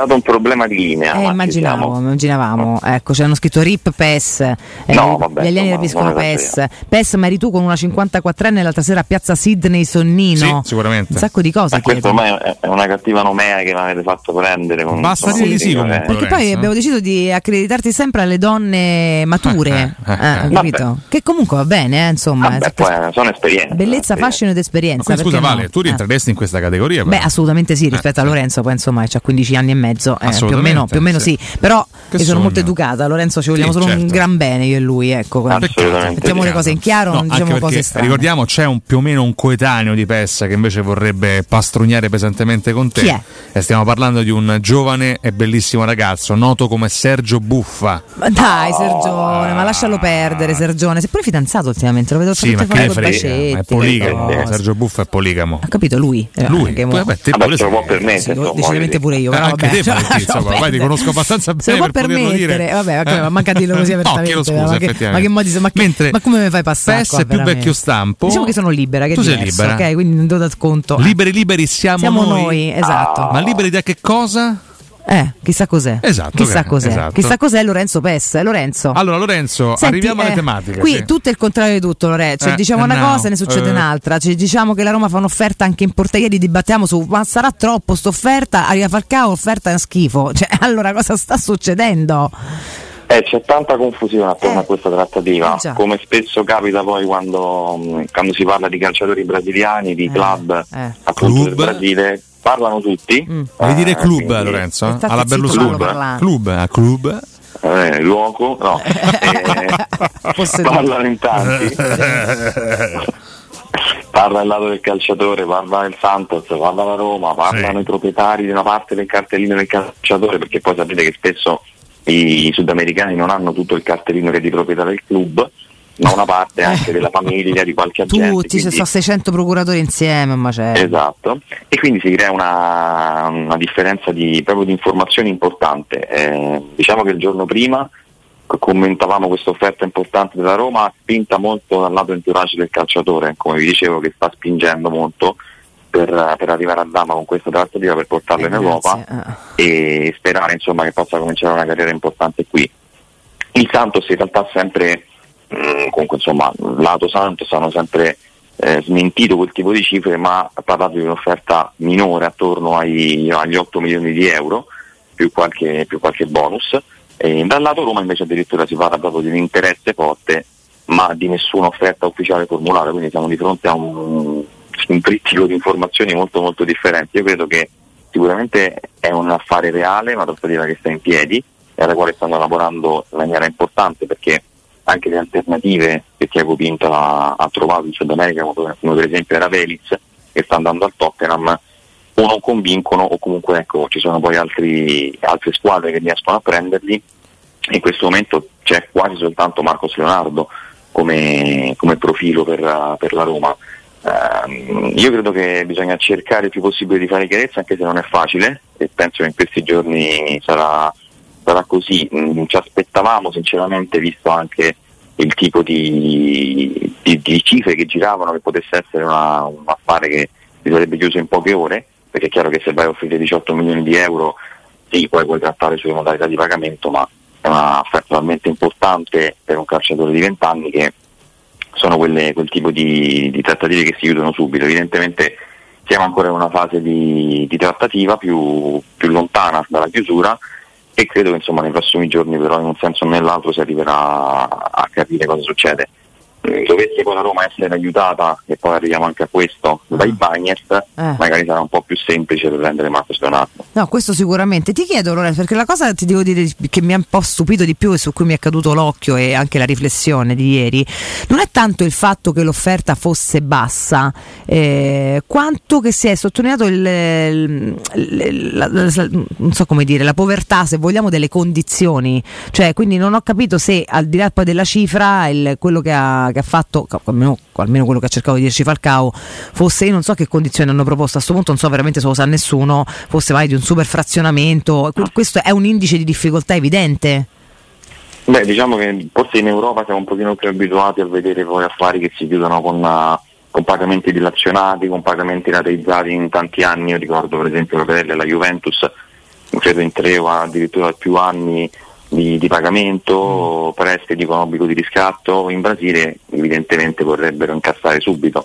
È stato un problema di linea. Eh, immaginavo, immaginavamo. Ecco, c'erano scritto RIP PES. eh, No, vabbè, gli alieni non PES. PES, ma eri tu con una 54enne l'altra sera a piazza Sydney Sonnino. Sì, sicuramente. Un sacco di cose. Ma questo ormai è- una cattiva nomea che mi avete fatto prendere. Con, Basta dire di sì un comunque, Perché poi abbiamo deciso di accreditarti sempre alle donne mature, Eh, eh, eh, capito? Che comunque va bene, eh, insomma. Vabbè, eh, poi sono esperienze. Bellezza, fascino ed esperienza. Ma scusa perché no? Vale, tu Eh. rientreresti in questa categoria? Beh, assolutamente sì, rispetto a Lorenzo, poi insomma ha 15 anni e mezzo. Mezzo, eh, più o meno, più o meno sì. sì. Però Che sono sogno. molto educata, Lorenzo ci vogliamo Sì, solo un certo. gran bene io e lui, ecco. Mettiamo le cose in chiaro, No, non diciamo anche cose strane. ricordiamo c'è un, più o meno un coetaneo di Pessa che invece vorrebbe pastrugnare pesantemente con te Chi è? e stiamo parlando di un giovane e bellissimo ragazzo noto come Sergio Buffa Ma dai, Sergione, ma lascialo perdere, Sergione. Sei pure fidanzato ultimamente, lo vedo sì tutte fare con bacetti. è poligamo cose. Sergio Buffa è poligamo Ha capito lui? Eh, lui mo- vabbè, te pure se lo sei- può permettere. Sì, insomma, decisamente pure io, Eh, però anche vabbè, te, cioè, Valentina, lasciamo insomma, ormai ti conosco abbastanza Se lo bene può per permettere, vabbè, ma- Eh. ma manca di dirlo così No, apertamente. chiedo scusa, ma, che, ma che modi ma, che- Mentre ma come mi fai passare? PES qua, è più veramente? vecchio stampo Diciamo che sono libera, che Tu sei diverso, libera. ok? Quindi non devo dar conto. liberi liberi siamo, Siamo noi, esatto. ma liberi da che cosa? Eh, chissà cos'è. Esatto, Chissà cos'è. esatto. Chissà cos'è Lorenzo Pes. Eh, Lorenzo. allora Lorenzo Senti, arriviamo alle eh, tematiche Qui sì. tutto è il contrario di tutto, Lorenzo. Cioè, Eh, diciamo eh, una no, cosa e ne succede eh. un'altra. Cioè, diciamo che la Roma fa un'offerta anche importante. Ieri dibattiamo su ma sarà troppo sta offerta? Arriva Falcao, offerta è schifo. Cioè, allora cosa sta succedendo? Eh, c'è tanta confusione attorno a questa trattativa, eh già. come spesso capita poi quando, mh, quando si parla di calciatori brasiliani, di club eh. appunto Club? del Brasile, parlano tutti. Vuoi dire Eh, club quindi- Lorenzo? State alla Berlusconi parlare. club eh, club eh, luogo, no, eh, parlano in tanti. parla il lato del calciatore, parla il Santos, parla la Roma, parlano i proprietari di una parte del cartellino del calciatore, perché poi sapete che spesso i, i sudamericani non hanno tutto il cartellino che è di proprietà del club, ma una parte anche della famiglia, di qualche agente. Tutti, ci quindi- sono 600 procuratori insieme, ma c'è. Esatto, e quindi si crea una, una differenza di, proprio di informazioni importante. Eh, diciamo che il giorno prima commentavamo questa offerta importante della Roma, spinta molto dal lato entourage del calciatore, come vi dicevo che sta spingendo molto per, per arrivare a Dama con questa trattativa per portarlo in Europa e sperare insomma, che possa cominciare una carriera importante qui. Il Santos in realtà sempre, mh, comunque insomma, lato Santos hanno sempre eh, smentito quel tipo di cifre, ma ha parlato di un'offerta minore attorno ai- agli 8 milioni di euro, più qualche, più qualche bonus. E dal lato Roma invece addirittura si parla proprio di un interesse forte, ma di nessuna offerta ufficiale formulata, quindi siamo di fronte a un, un trittico di informazioni molto molto differenti. Io credo che sicuramente è un affare reale, una trattativa che sta in piedi e alla quale stanno lavorando in maniera importante perché anche le alternative che Tiago Pinto ha, ha trovato in Sud America, come per esempio era Velez, che sta andando al Tottenham, o non convincono o comunque ecco, ci sono poi altri- altre squadre che riescono a prenderli. In questo momento c'è quasi soltanto Marcos Leonardo come, come profilo per, per la Roma. Ehm, io credo che bisogna cercare il più possibile di fare chiarezza, anche se non è facile, e penso che in questi giorni sarà, sarà così. Mm, ci aspettavamo sinceramente, visto anche il tipo di, di- di cifre che giravano, che potesse essere una- un affare che si sarebbe chiuso in poche ore, perché è chiaro che se vai a offrire 18 milioni di euro, sì, poi puoi trattare sulle modalità di pagamento, ma è una offerta talmente importante per un calciatore di 20 anni che sono quelle- quel tipo di, di trattative che si chiudono subito. Evidentemente siamo ancora in una fase di, di trattativa più, più lontana dalla chiusura e credo che insomma, nei prossimi giorni però in un senso o nell'altro si arriverà a capire cosa succede. Eh, Dovesse poi la Roma essere aiutata, e poi arriviamo anche a questo, dai Bagnets, Eh. magari sarà un po' più semplice per prendere Marcos Leonardo. No, questo sicuramente. Ti chiedo, Lorenzo, perché la cosa ti devo dire che mi ha un po' stupito di più e su cui mi è caduto l'occhio e anche la riflessione di ieri, non è tanto il fatto che l'offerta fosse bassa, eh, quanto che si è sottolineato il, il- la- la- non so come dire, la povertà, se vogliamo, delle condizioni. Cioè, quindi non ho capito se al di là poi della cifra, il- quello che ha, che ha fatto, almeno, almeno quello che ha cercato di dirci Falcao, fosse, io non so che condizioni hanno proposto, a questo punto non so veramente se lo sa nessuno, fosse vai di un super frazionamento, Que- questo è un indice di difficoltà evidente. Beh, diciamo che forse in Europa siamo un pochino più abituati a vedere poi affari che si chiudono con, uh, con pagamenti dilazionati, con pagamenti rateizzati in tanti anni. Io ricordo per esempio la Pirelli e la Juventus, credo in tre o addirittura più anni di, di pagamento, prestiti con obbligo di riscatto. In Brasile evidentemente vorrebbero incassare subito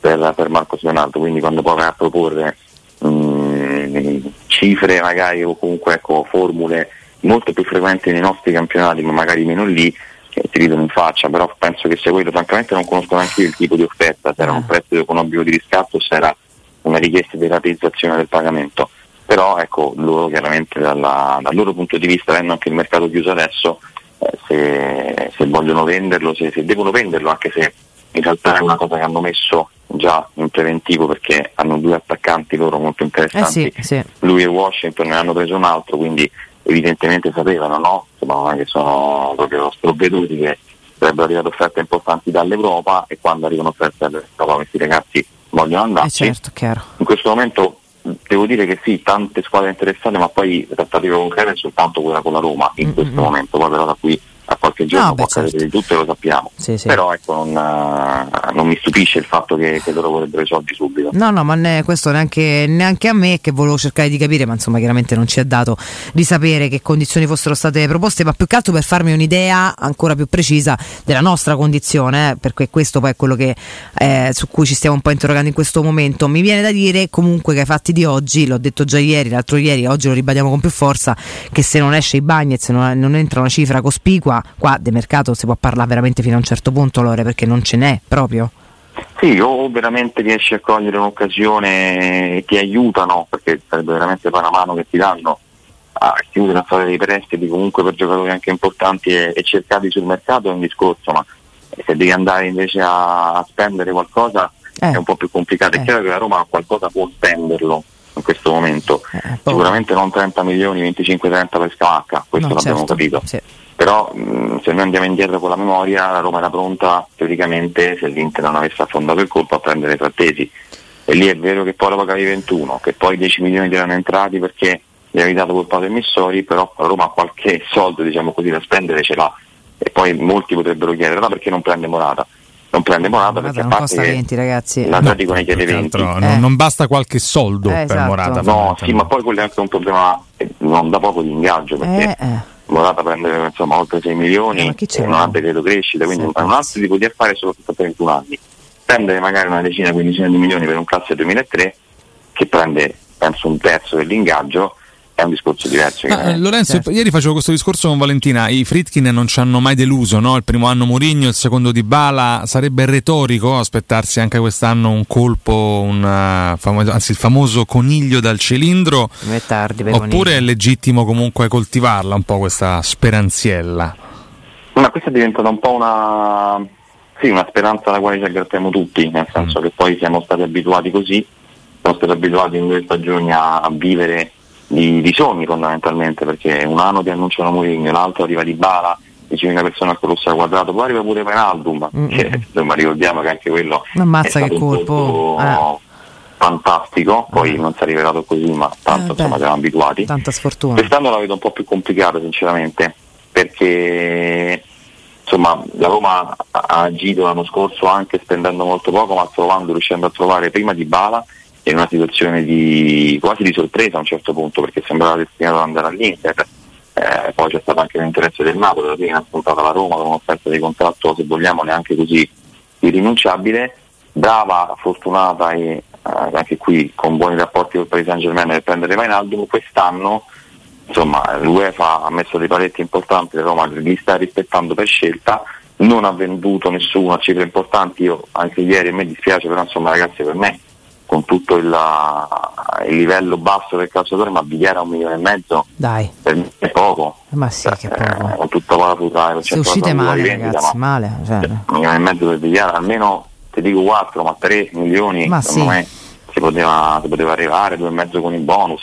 per, per Marcos Leonardo, quindi quando poi vai a proporre mm, cifre magari o comunque ecco, formule molto più frequenti nei nostri campionati ma magari meno lì eh, ti ridono in faccia. Però penso che sia quello francamente non conosco neanche il tipo di offerta. Se era un prestito con obbligo di riscatto o se era una richiesta di rateizzazione del pagamento però ecco loro chiaramente dalla- dal loro punto di vista, avendo anche il mercato chiuso adesso, eh, se, se vogliono venderlo, se, se devono venderlo, anche se in realtà è una cosa che hanno messo già in preventivo perché hanno due attaccanti loro molto Eh interessanti, sì, sì. lui e Washington ne hanno preso un altro, quindi evidentemente sapevano no? Insomma, che sono proprio sprovveduti che sarebbero arrivate offerte importanti dall'Europa e quando arrivano offerte dall'Europa questi ragazzi vogliono Eh andarci. certo, chiaro. In questo momento devo dire che sì, tante squadre interessate, ma poi trattative concrete è soltanto quella con la Roma in questo momento, poi però da qui a qualche giorno No, può beh, certo. accadere di tutto e lo sappiamo. Sì, sì. Però ecco, non, eh, non mi stupisce il fatto che, che loro vorrebbero i soldi subito. No, no, ma ne- questo neanche, neanche a me che volevo cercare di capire, ma insomma chiaramente non ci è dato di sapere che condizioni fossero state proposte, ma più che altro per farmi un'idea ancora più precisa della nostra condizione, eh, perché questo poi è quello che, eh, su cui ci stiamo un po' interrogando in questo momento. Mi viene da dire comunque che ai fatti di oggi, l'ho detto già ieri, l'altro ieri, oggi lo ribadiamo con più forza, che se non esce i Bagnets, non, non entra una cifra cospicua, qua di mercato si può parlare veramente fino a un certo punto, Lore, perché non ce n'è proprio. Sì, o veramente riesci a cogliere un'occasione e ti aiutano, perché sarebbe veramente poi una mano che ti danno a chiudere a fare dei prestiti comunque per giocatori anche importanti e, e cercati sul mercato è un discorso, ma se devi andare invece a, a spendere qualcosa è un po' più complicato. È chiaro che la Roma qualcosa può spenderlo in questo momento, sicuramente non 30 milioni, 25-30 per Scamacca, questo No, l'abbiamo certo, capito. sì. Però mh, se noi andiamo indietro con la memoria, la Roma era pronta teoricamente se l'Inter non avesse affondato il colpo a prendere Frattesi. E lì è vero che poi la pagavi 21, che poi 10 milioni ti erano entrati perché gli avevi dato quel pato emissori, però la Roma qualche soldo diciamo così da spendere ce l'ha. E poi molti potrebbero chiedere, no perché non prende Morata? Non prende Morata perché a non parte costa che 20 ragazzi. l'Atletico ne chiede 20. Altro, non, non basta qualche soldo Eh, per esatto. Morata. No, sì, ma poi quello è anche un problema eh, non da poco di ingaggio perché Eh, eh. Morata prende insomma oltre 6 milioni Eh, e non ha decreto crescita, quindi è un altro tipo di affare soprattutto a 31 anni. Prendere magari una decina, quindicina di milioni per un classe 2003 che prende penso un terzo dell'ingaggio è un discorso diverso. Ah, eh. Lorenzo, Certo. ieri facevo questo discorso con Valentina. I Fritkin non ci hanno mai deluso, no? Il primo anno Mourinho, il secondo Di Bala. Sarebbe retorico aspettarsi anche quest'anno un colpo, un, eh, famo- anzi il famoso coniglio dal cilindro. è tardi per Oppure è legittimo comunque coltivarla un po' questa speranziella? Ma questa è diventata un po' una, sì, una speranza alla quale ci aggrappiamo tutti, nel senso che poi siamo stati abituati così, siamo stati abituati in due stagioni a, a vivere di, di sogni fondamentalmente, perché un anno ti annunciano Mourinho, l'altro arriva di Bala, 10.000 persone al Colosso al quadrato, poi arriva pure Penaldum, che insomma ricordiamo che anche quello Ammazza è che colpo. Eh, fantastico, poi non si è rivelato così, ma tanto Eh, beh. siamo abituati. tanta sfortuna. Quest'anno la vedo un po' più complicata sinceramente, perché insomma la Roma ha agito l'anno scorso anche spendendo molto poco, ma trovando, riuscendo a trovare prima di Bala in una situazione di quasi di sorpresa a un certo punto, perché sembrava destinato ad andare all'Inter. Eh, poi c'è stato anche l'interesse del Napoli, alla fine ha affrontato la Roma con un'offerta di contratto, se vogliamo, neanche così irrinunciabile. Brava, fortunata e eh, anche qui con buoni rapporti col Paris Saint Germain per prendere Vainaldum, quest'anno insomma l'UEFA ha messo dei paletti importanti, la Roma li sta rispettando per scelta, non ha venduto nessuno a cifre importanti, io anche ieri a me dispiace, però insomma ragazzi per me con tutto il, il livello basso del calciatore, ma Bigliera un milione e mezzo Dai, per me è poco, ma sì, che poco. eh, con tutta la futura Se uscite male, ragazzi, male. Cioè, un milione e mezzo per Bigliara, almeno ti dico 4, ma 3 milioni Ma secondo sì. me si poteva, si poteva arrivare, due e mezzo con i bonus.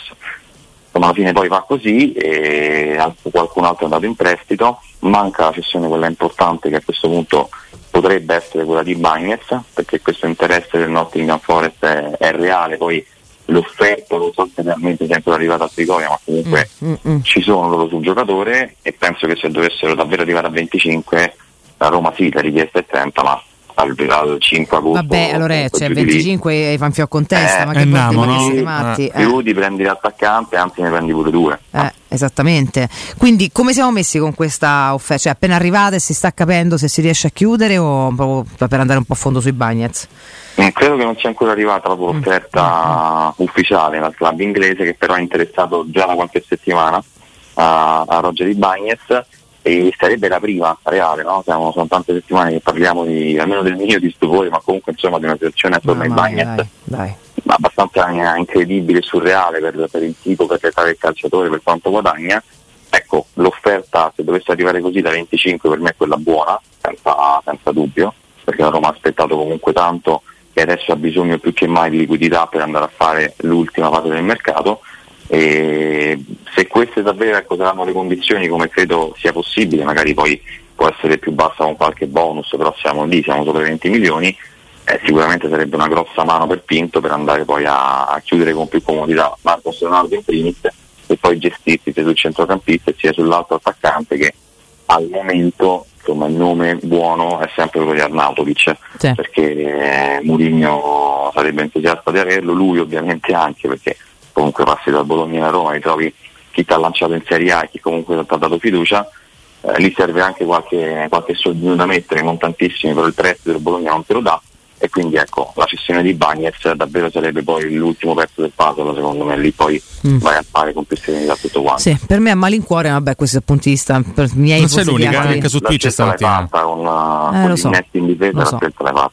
Insomma, alla fine poi va così e qualcun altro è andato in prestito, manca la cessione quella importante che a questo punto potrebbe essere quella di Bagnez, perché questo interesse del Nottingham Forest è, è reale, poi l'offerta non so se realmente sia ancora arrivata a Trigoria, ma comunque Mm, ci sono loro sul giocatore e penso che se dovessero davvero arrivare a 25 la Roma sì, la richiesta è 30, ma al, al 5 agosto Vabbè, allora giù di lì, 25 e fan fiocco in testa, Eh, ma che eh, che no? siete matti? Eh, più ti prendi l'attaccante, anzi ne prendi pure due. eh, esattamente. Quindi come siamo messi con questa offerta? Cioè appena arrivate si sta capendo se si riesce a chiudere o proprio per andare un po' a fondo sui Bagnets? Mm, Credo che non sia ancora arrivata Mm. la l'offerta ufficiale dal club inglese che però è interessato già da qualche settimana a, a Roger Bagnez e sarebbe la prima reale, no? Siamo, sono tante settimane che parliamo di, almeno del mio di stupore, ma comunque insomma di una situazione attorno ai dai. abbastanza incredibile e surreale per, per il tipo, per l'età del calciatore, per quanto guadagna. Ecco, l'offerta se dovesse arrivare così da 25 per me è quella buona, senza, senza dubbio, perché la Roma ha aspettato comunque tanto e adesso ha bisogno più che mai di liquidità per andare a fare l'ultima fase del mercato e se queste davvero ecco, saranno le condizioni come credo sia possibile, magari poi può essere più bassa con qualche bonus, però siamo lì, siamo sopra i 20 milioni, eh, sicuramente sarebbe una grossa mano per Pinto per andare poi a, a chiudere con più comodità Marcos Leonardo in primis e poi gestirsi sia sul centrocampista sia sull'altro attaccante che al momento insomma, il nome buono è sempre quello di Arnautovic Sì. perché eh, Mourinho sarebbe entusiasta di averlo, lui ovviamente anche perché comunque passi dal Bologna alla Roma, ritrovi chi ti ha lanciato in Serie A e chi comunque ti ha dato fiducia, eh, lì serve anche qualche, qualche soldino da mettere, non tantissimi, però il prestito del Bologna non te lo dà e quindi ecco la cessione di Bagnets davvero sarebbe poi l'ultimo pezzo del puzzle secondo me, lì poi Mm. vai a fare con più serenità tutto quanto. Sì, per me a malincuore, vabbè, questo è il punto di vista per miei Non sei l'unica, anche su La Twitch stamattina. fatta con, uh, Eh, con lo so. in difesa, Lo so.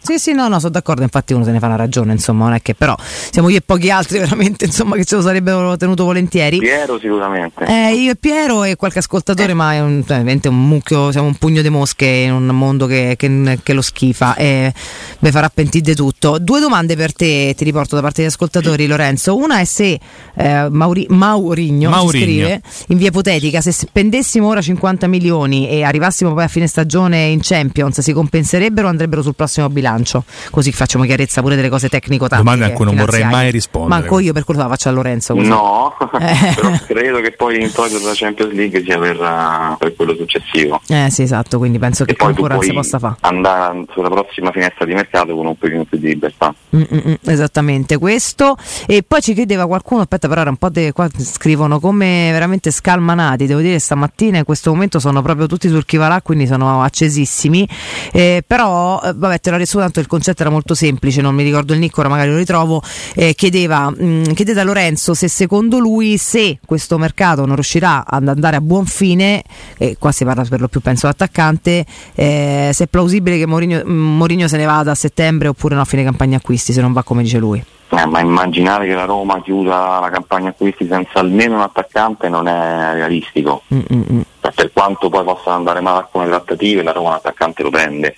Sì, sì, no, no, sono d'accordo, infatti uno se ne fa una ragione, insomma, non è che però siamo io e pochi altri veramente, insomma, che ce lo sarebbero tenuto volentieri. Piero sicuramente. Eh, io e Piero e qualche ascoltatore, ma è un, cioè, veramente un mucchio, siamo un pugno di mosche in un mondo che, che- che lo schifa e mi farà pentire di tutto. Due domande per te, ti riporto da parte degli ascoltatori, Lorenzo. Una è se eh, Mauri- Maurigno, Maurigno. scrive in via ipotetica, se spendessimo ora 50 milioni e arrivassimo poi a fine stagione in Champions, si compenserebbero o andrebbero sul prossimo bilancio? Così facciamo chiarezza pure delle cose tecnico-tattiche. Domande a cui non vorrei mai rispondere. Manco io per quello la faccio a Lorenzo. Così. No, Eh. però credo che poi l'introito della Champions League sia per, uh, per quello successivo. Eh sì, esatto, quindi penso che E poi tu concorrenza puoi possa fare. andare sulla prossima finestra di mercato con un più di libertà. Mm, mm, mm, esattamente questo. E poi ci chiedeva qualcuno, aspetta, però era un po' de, qua scrivono come veramente scalmanati. Devo dire, stamattina in questo momento sono proprio tutti sul chi va là, quindi sono accesissimi. Eh, però, eh, vabbè, te l'ho reso tanto il concetto era molto semplice, non mi ricordo il nick, ora magari lo ritrovo. Eh, chiedeva, mm, chiedete a Lorenzo se secondo lui, se questo mercato non riuscirà ad andare a buon fine, e qua si parla per lo più penso l'attaccante, eh, se è plausibile che mm, Mourinho se ne vada a settembre oppure no fine campagna acquisti, se non va come dice lui. Eh, ma immaginare che la Roma chiuda la campagna acquisti senza almeno un attaccante non è realistico. Per quanto poi possano andare male alcune trattative, la Roma un attaccante lo prende.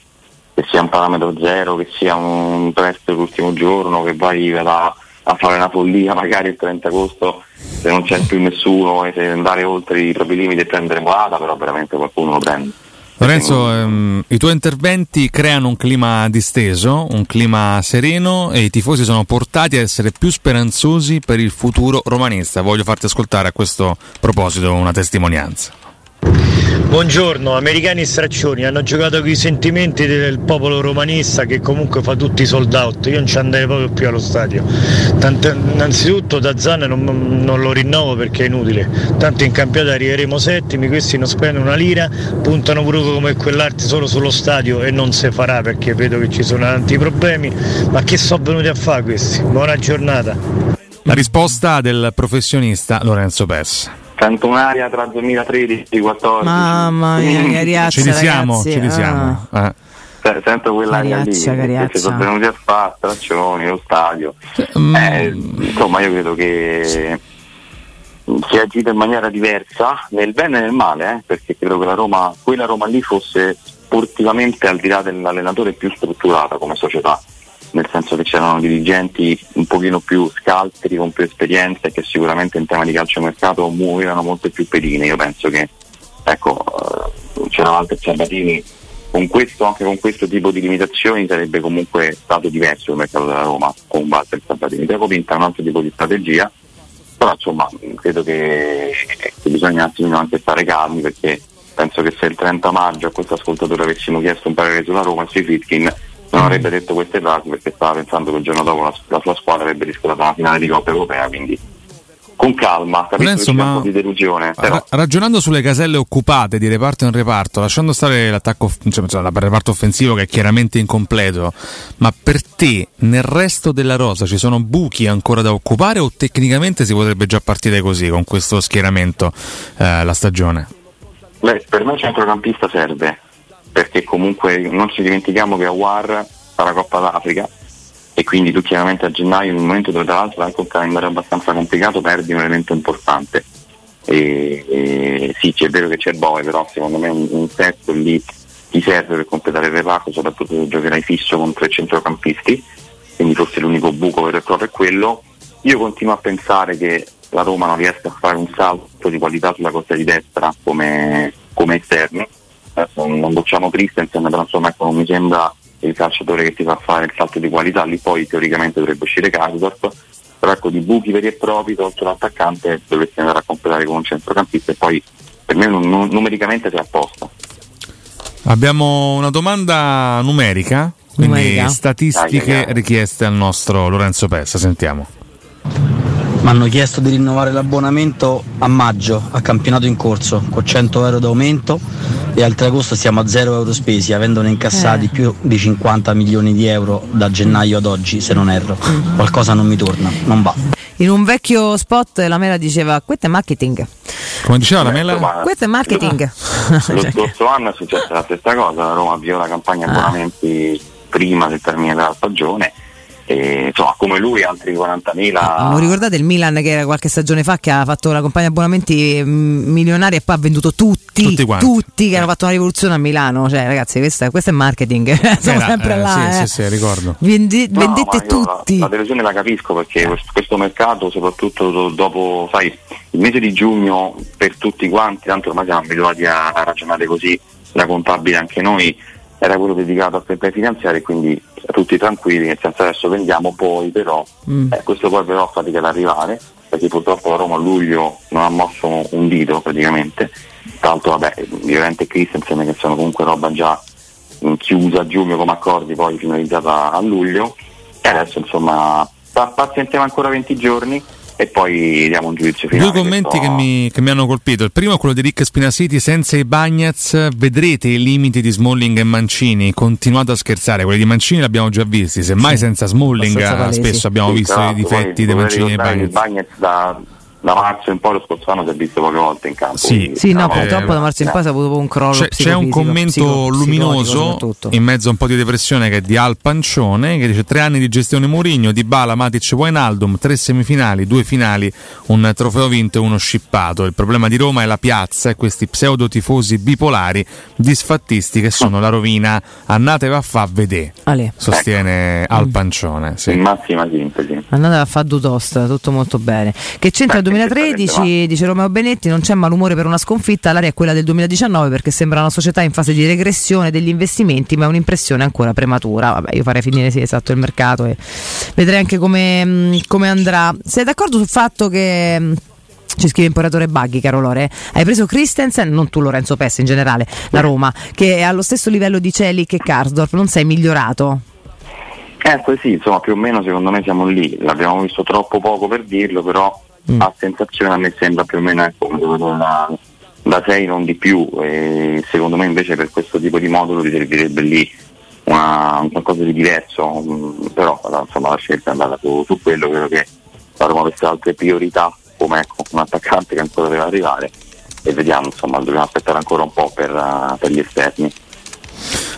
Che sia un parametro zero, che sia un prestito l'ultimo giorno, che vai a, a fare una follia magari il 30 agosto se non c'è più nessuno e se andare oltre i propri limiti e prendere Morata, però veramente qualcuno lo prende. Lorenzo, ehm, i tuoi interventi creano un clima disteso, un clima sereno e i tifosi sono portati a essere più speranzosi per il futuro romanista. Voglio farti ascoltare a questo proposito una testimonianza. Buongiorno, americani straccioni hanno giocato con i sentimenti del popolo romanista che comunque fa tutti i sold out. Io non ci andrei proprio più allo stadio. Tanto, innanzitutto da Zan non, non lo rinnovo perché è inutile. Tanto in campionato arriveremo settimi, questi non spendono una lira, puntano pure come quell'arte solo sullo stadio e non si farà perché vedo che ci sono tanti problemi. Ma che sono venuti a fare questi? Buona giornata. La risposta del professionista Lorenzo Pes. Sento un'aria tra 2013 e 2014. Mamma mia, che riazza, Ci risiamo, ci risiamo. Eh. Se- Sento quell'aria lì, Cariaccia, che cariaccia. si sono venuti a fare, straccioni, lo stadio. mm. Eh, insomma, io credo che si è agito in maniera diversa, nel bene e nel male, eh, perché credo che la Roma, quella Roma lì fosse sportivamente al di là dell'allenatore più strutturata come società, nel senso che c'erano dirigenti un pochino più scaltri, con più esperienza e che sicuramente in tema di calciomercato muovevano molte più pedine. Io penso che ecco, eh, c'era Walter Sabatini con questo, anche con questo tipo di limitazioni sarebbe comunque stato diverso il mercato della Roma con Walter Sabatini. Tiago Pinta un altro tipo di strategia, però insomma credo che, che bisogna un attimino anche stare calmi perché penso che se il 30 maggio a questo ascoltatore avessimo chiesto un parere sulla Roma e sui Fitkin non avrebbe detto queste frasi perché stava pensando che il giorno dopo la, la sua squadra avrebbe disputato una finale di Coppa Europea, quindi con calma, capisco c'è ma- un po' di delusione, però Ra- ragionando sulle caselle occupate di reparto in reparto, lasciando stare l'attacco, cioè, il reparto offensivo che è chiaramente incompleto, ma per te nel resto della rosa ci sono buchi ancora da occupare o tecnicamente si potrebbe già partire così con questo schieramento eh, la stagione? Beh, per me il centrocampista serve, perché comunque non ci dimentichiamo che Awar fa la Coppa d'Africa e quindi tu chiaramente a gennaio, in un momento dove tra l'altro anche un calendario abbastanza complicato, perdi un elemento importante. E, e sì, è vero che c'è Boe, però secondo me un, un testo lì ti serve per completare il reparto, soprattutto se giocherai fisso con tre centrocampisti, quindi forse l'unico buco vero e proprio è quello. Io continuo a pensare che la Roma non riesca a fare un salto di qualità sulla corsia di destra come, come esterni. Adesso non bocciamo Christensen, però insomma ecco, non mi sembra il calciatore che ti fa fare il salto di qualità, lì poi teoricamente dovrebbe uscire Karsdorp, però ecco di buchi veri e propri tolto l'attaccante dovresti andare a completare con un centrocampista e poi per me non- numericamente sei a posto. Abbiamo una domanda numerica, quindi Numerica? statistiche Dai, dai, dai. richieste al nostro Lorenzo Pessa. Sentiamo. Mi hanno chiesto di rinnovare l'abbonamento a maggio, a campionato in corso, con 100 euro d'aumento e al 3 agosto siamo a 0 euro spesi, avendone incassati Eh. più di 50 milioni di euro da gennaio ad oggi, se non erro. Qualcosa non mi torna, non va. In un vecchio spot la mela diceva questo è marketing. Come diceva la mela? Questo è marketing. Lo scorso anno è successa la stessa cosa, la Roma avviò la campagna abbonamenti prima del termine della stagione e insomma come lui altri 40.000 Non ricordate il Milan che era qualche stagione fa che ha fatto la compagnia abbonamenti mm, milionari e poi ha venduto tutti, Tutti quanti. tutti che hanno fatto una rivoluzione a Milano. Cioè, ragazzi, questo, è- questo è marketing. Siamo Era, sempre eh, là. sì, eh. sì, sì, ricordo. Vendi- No, vendette io la- tutti. La, delusione la capisco perché questo, questo mercato, soprattutto do- dopo, sai, il mese di giugno per tutti quanti, tanto ormai siamo abituati a, a ragionare così, la contabile anche noi, era quello dedicato a fair play finanziari, quindi tutti tranquilli, nel senso adesso vendiamo poi però, Mm. eh, questo poi però fatica ad arrivare, perché purtroppo la Roma a luglio non ha mosso un dito praticamente, tanto vabbè, Violente e Christensen che sono comunque roba già mh, chiusa a giugno come accordi, poi finalizzata a luglio. E adesso insomma pa- pazientiamo ancora 20 giorni e poi diamo un giudizio finale. Due commenti Questo- che mi, che mi hanno colpito. Il primo è quello di Rick Spinasiti. Senza i Bagnets vedrete i limiti di Smalling e Mancini. Continuate a scherzare. Quelli di Mancini li abbiamo già visti. Semmai senza Smalling spesso abbiamo Sì, visto i difetti poi di Mancini e che Bagnets. Bagnets da, da marzo in poi lo scorso anno si è visto poche volte in campo. Sì. quindi, Sì, no, purtroppo da marzo in poi si è avuto un crollo C'è, c'è un commento psico- luminoso in mezzo a un po' di depressione che è di Al Pancione che dice tre anni di gestione Mourinho, di Bala, Matic, Wijnaldum, tre semifinali, due finali, un trofeo vinto e uno scippato. Il problema di Roma è la piazza e questi pseudo tifosi bipolari disfattisti che sono la rovina. Andatevi a fa vedere, Ale. sostiene Al Pancione. Sì. In massima sintesi. Andate a fare due toast, tutto molto bene. Che c'entra il 2013, dice Romeo Benetti, non c'è malumore per una sconfitta, l'area è quella del 2019 perché sembra una società in fase di regressione degli investimenti, ma è un'impressione ancora prematura. Vabbè, io farei finire sì, esatto il mercato e vedrei anche come, mh, come andrà. Sei d'accordo sul fatto che... mh, Ci scrive Imperatore Baghi, caro Lore. Hai preso Christensen, non tu Lorenzo Pesce in generale, la Roma, che è allo stesso livello di Celic e Karsdorp, non sei migliorato? Eh, sì, insomma, più o meno secondo me siamo lì. L'abbiamo visto troppo poco per dirlo, però a sensazione a me sembra più o meno ecco, da, da 6, non di più. E secondo me invece per questo tipo di modulo ti servirebbe lì una, un qualcosa di diverso. mm, Però insomma, la scelta è andata su, su quello, credo che la Roma avesse altre priorità, come ecco, un attaccante che ancora deve arrivare. E vediamo, insomma, dobbiamo aspettare ancora un po' per, eh, per gli esterni.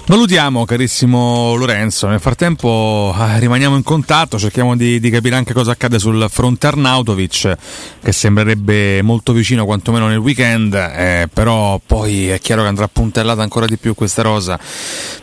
Valutiamo, carissimo Lorenzo. Nel frattempo eh, rimaniamo in contatto, cerchiamo di, di capire anche cosa accade sul fronte Arnautovic, che sembrerebbe molto vicino quantomeno nel weekend, eh, però poi è chiaro che andrà puntellata ancora di più questa rosa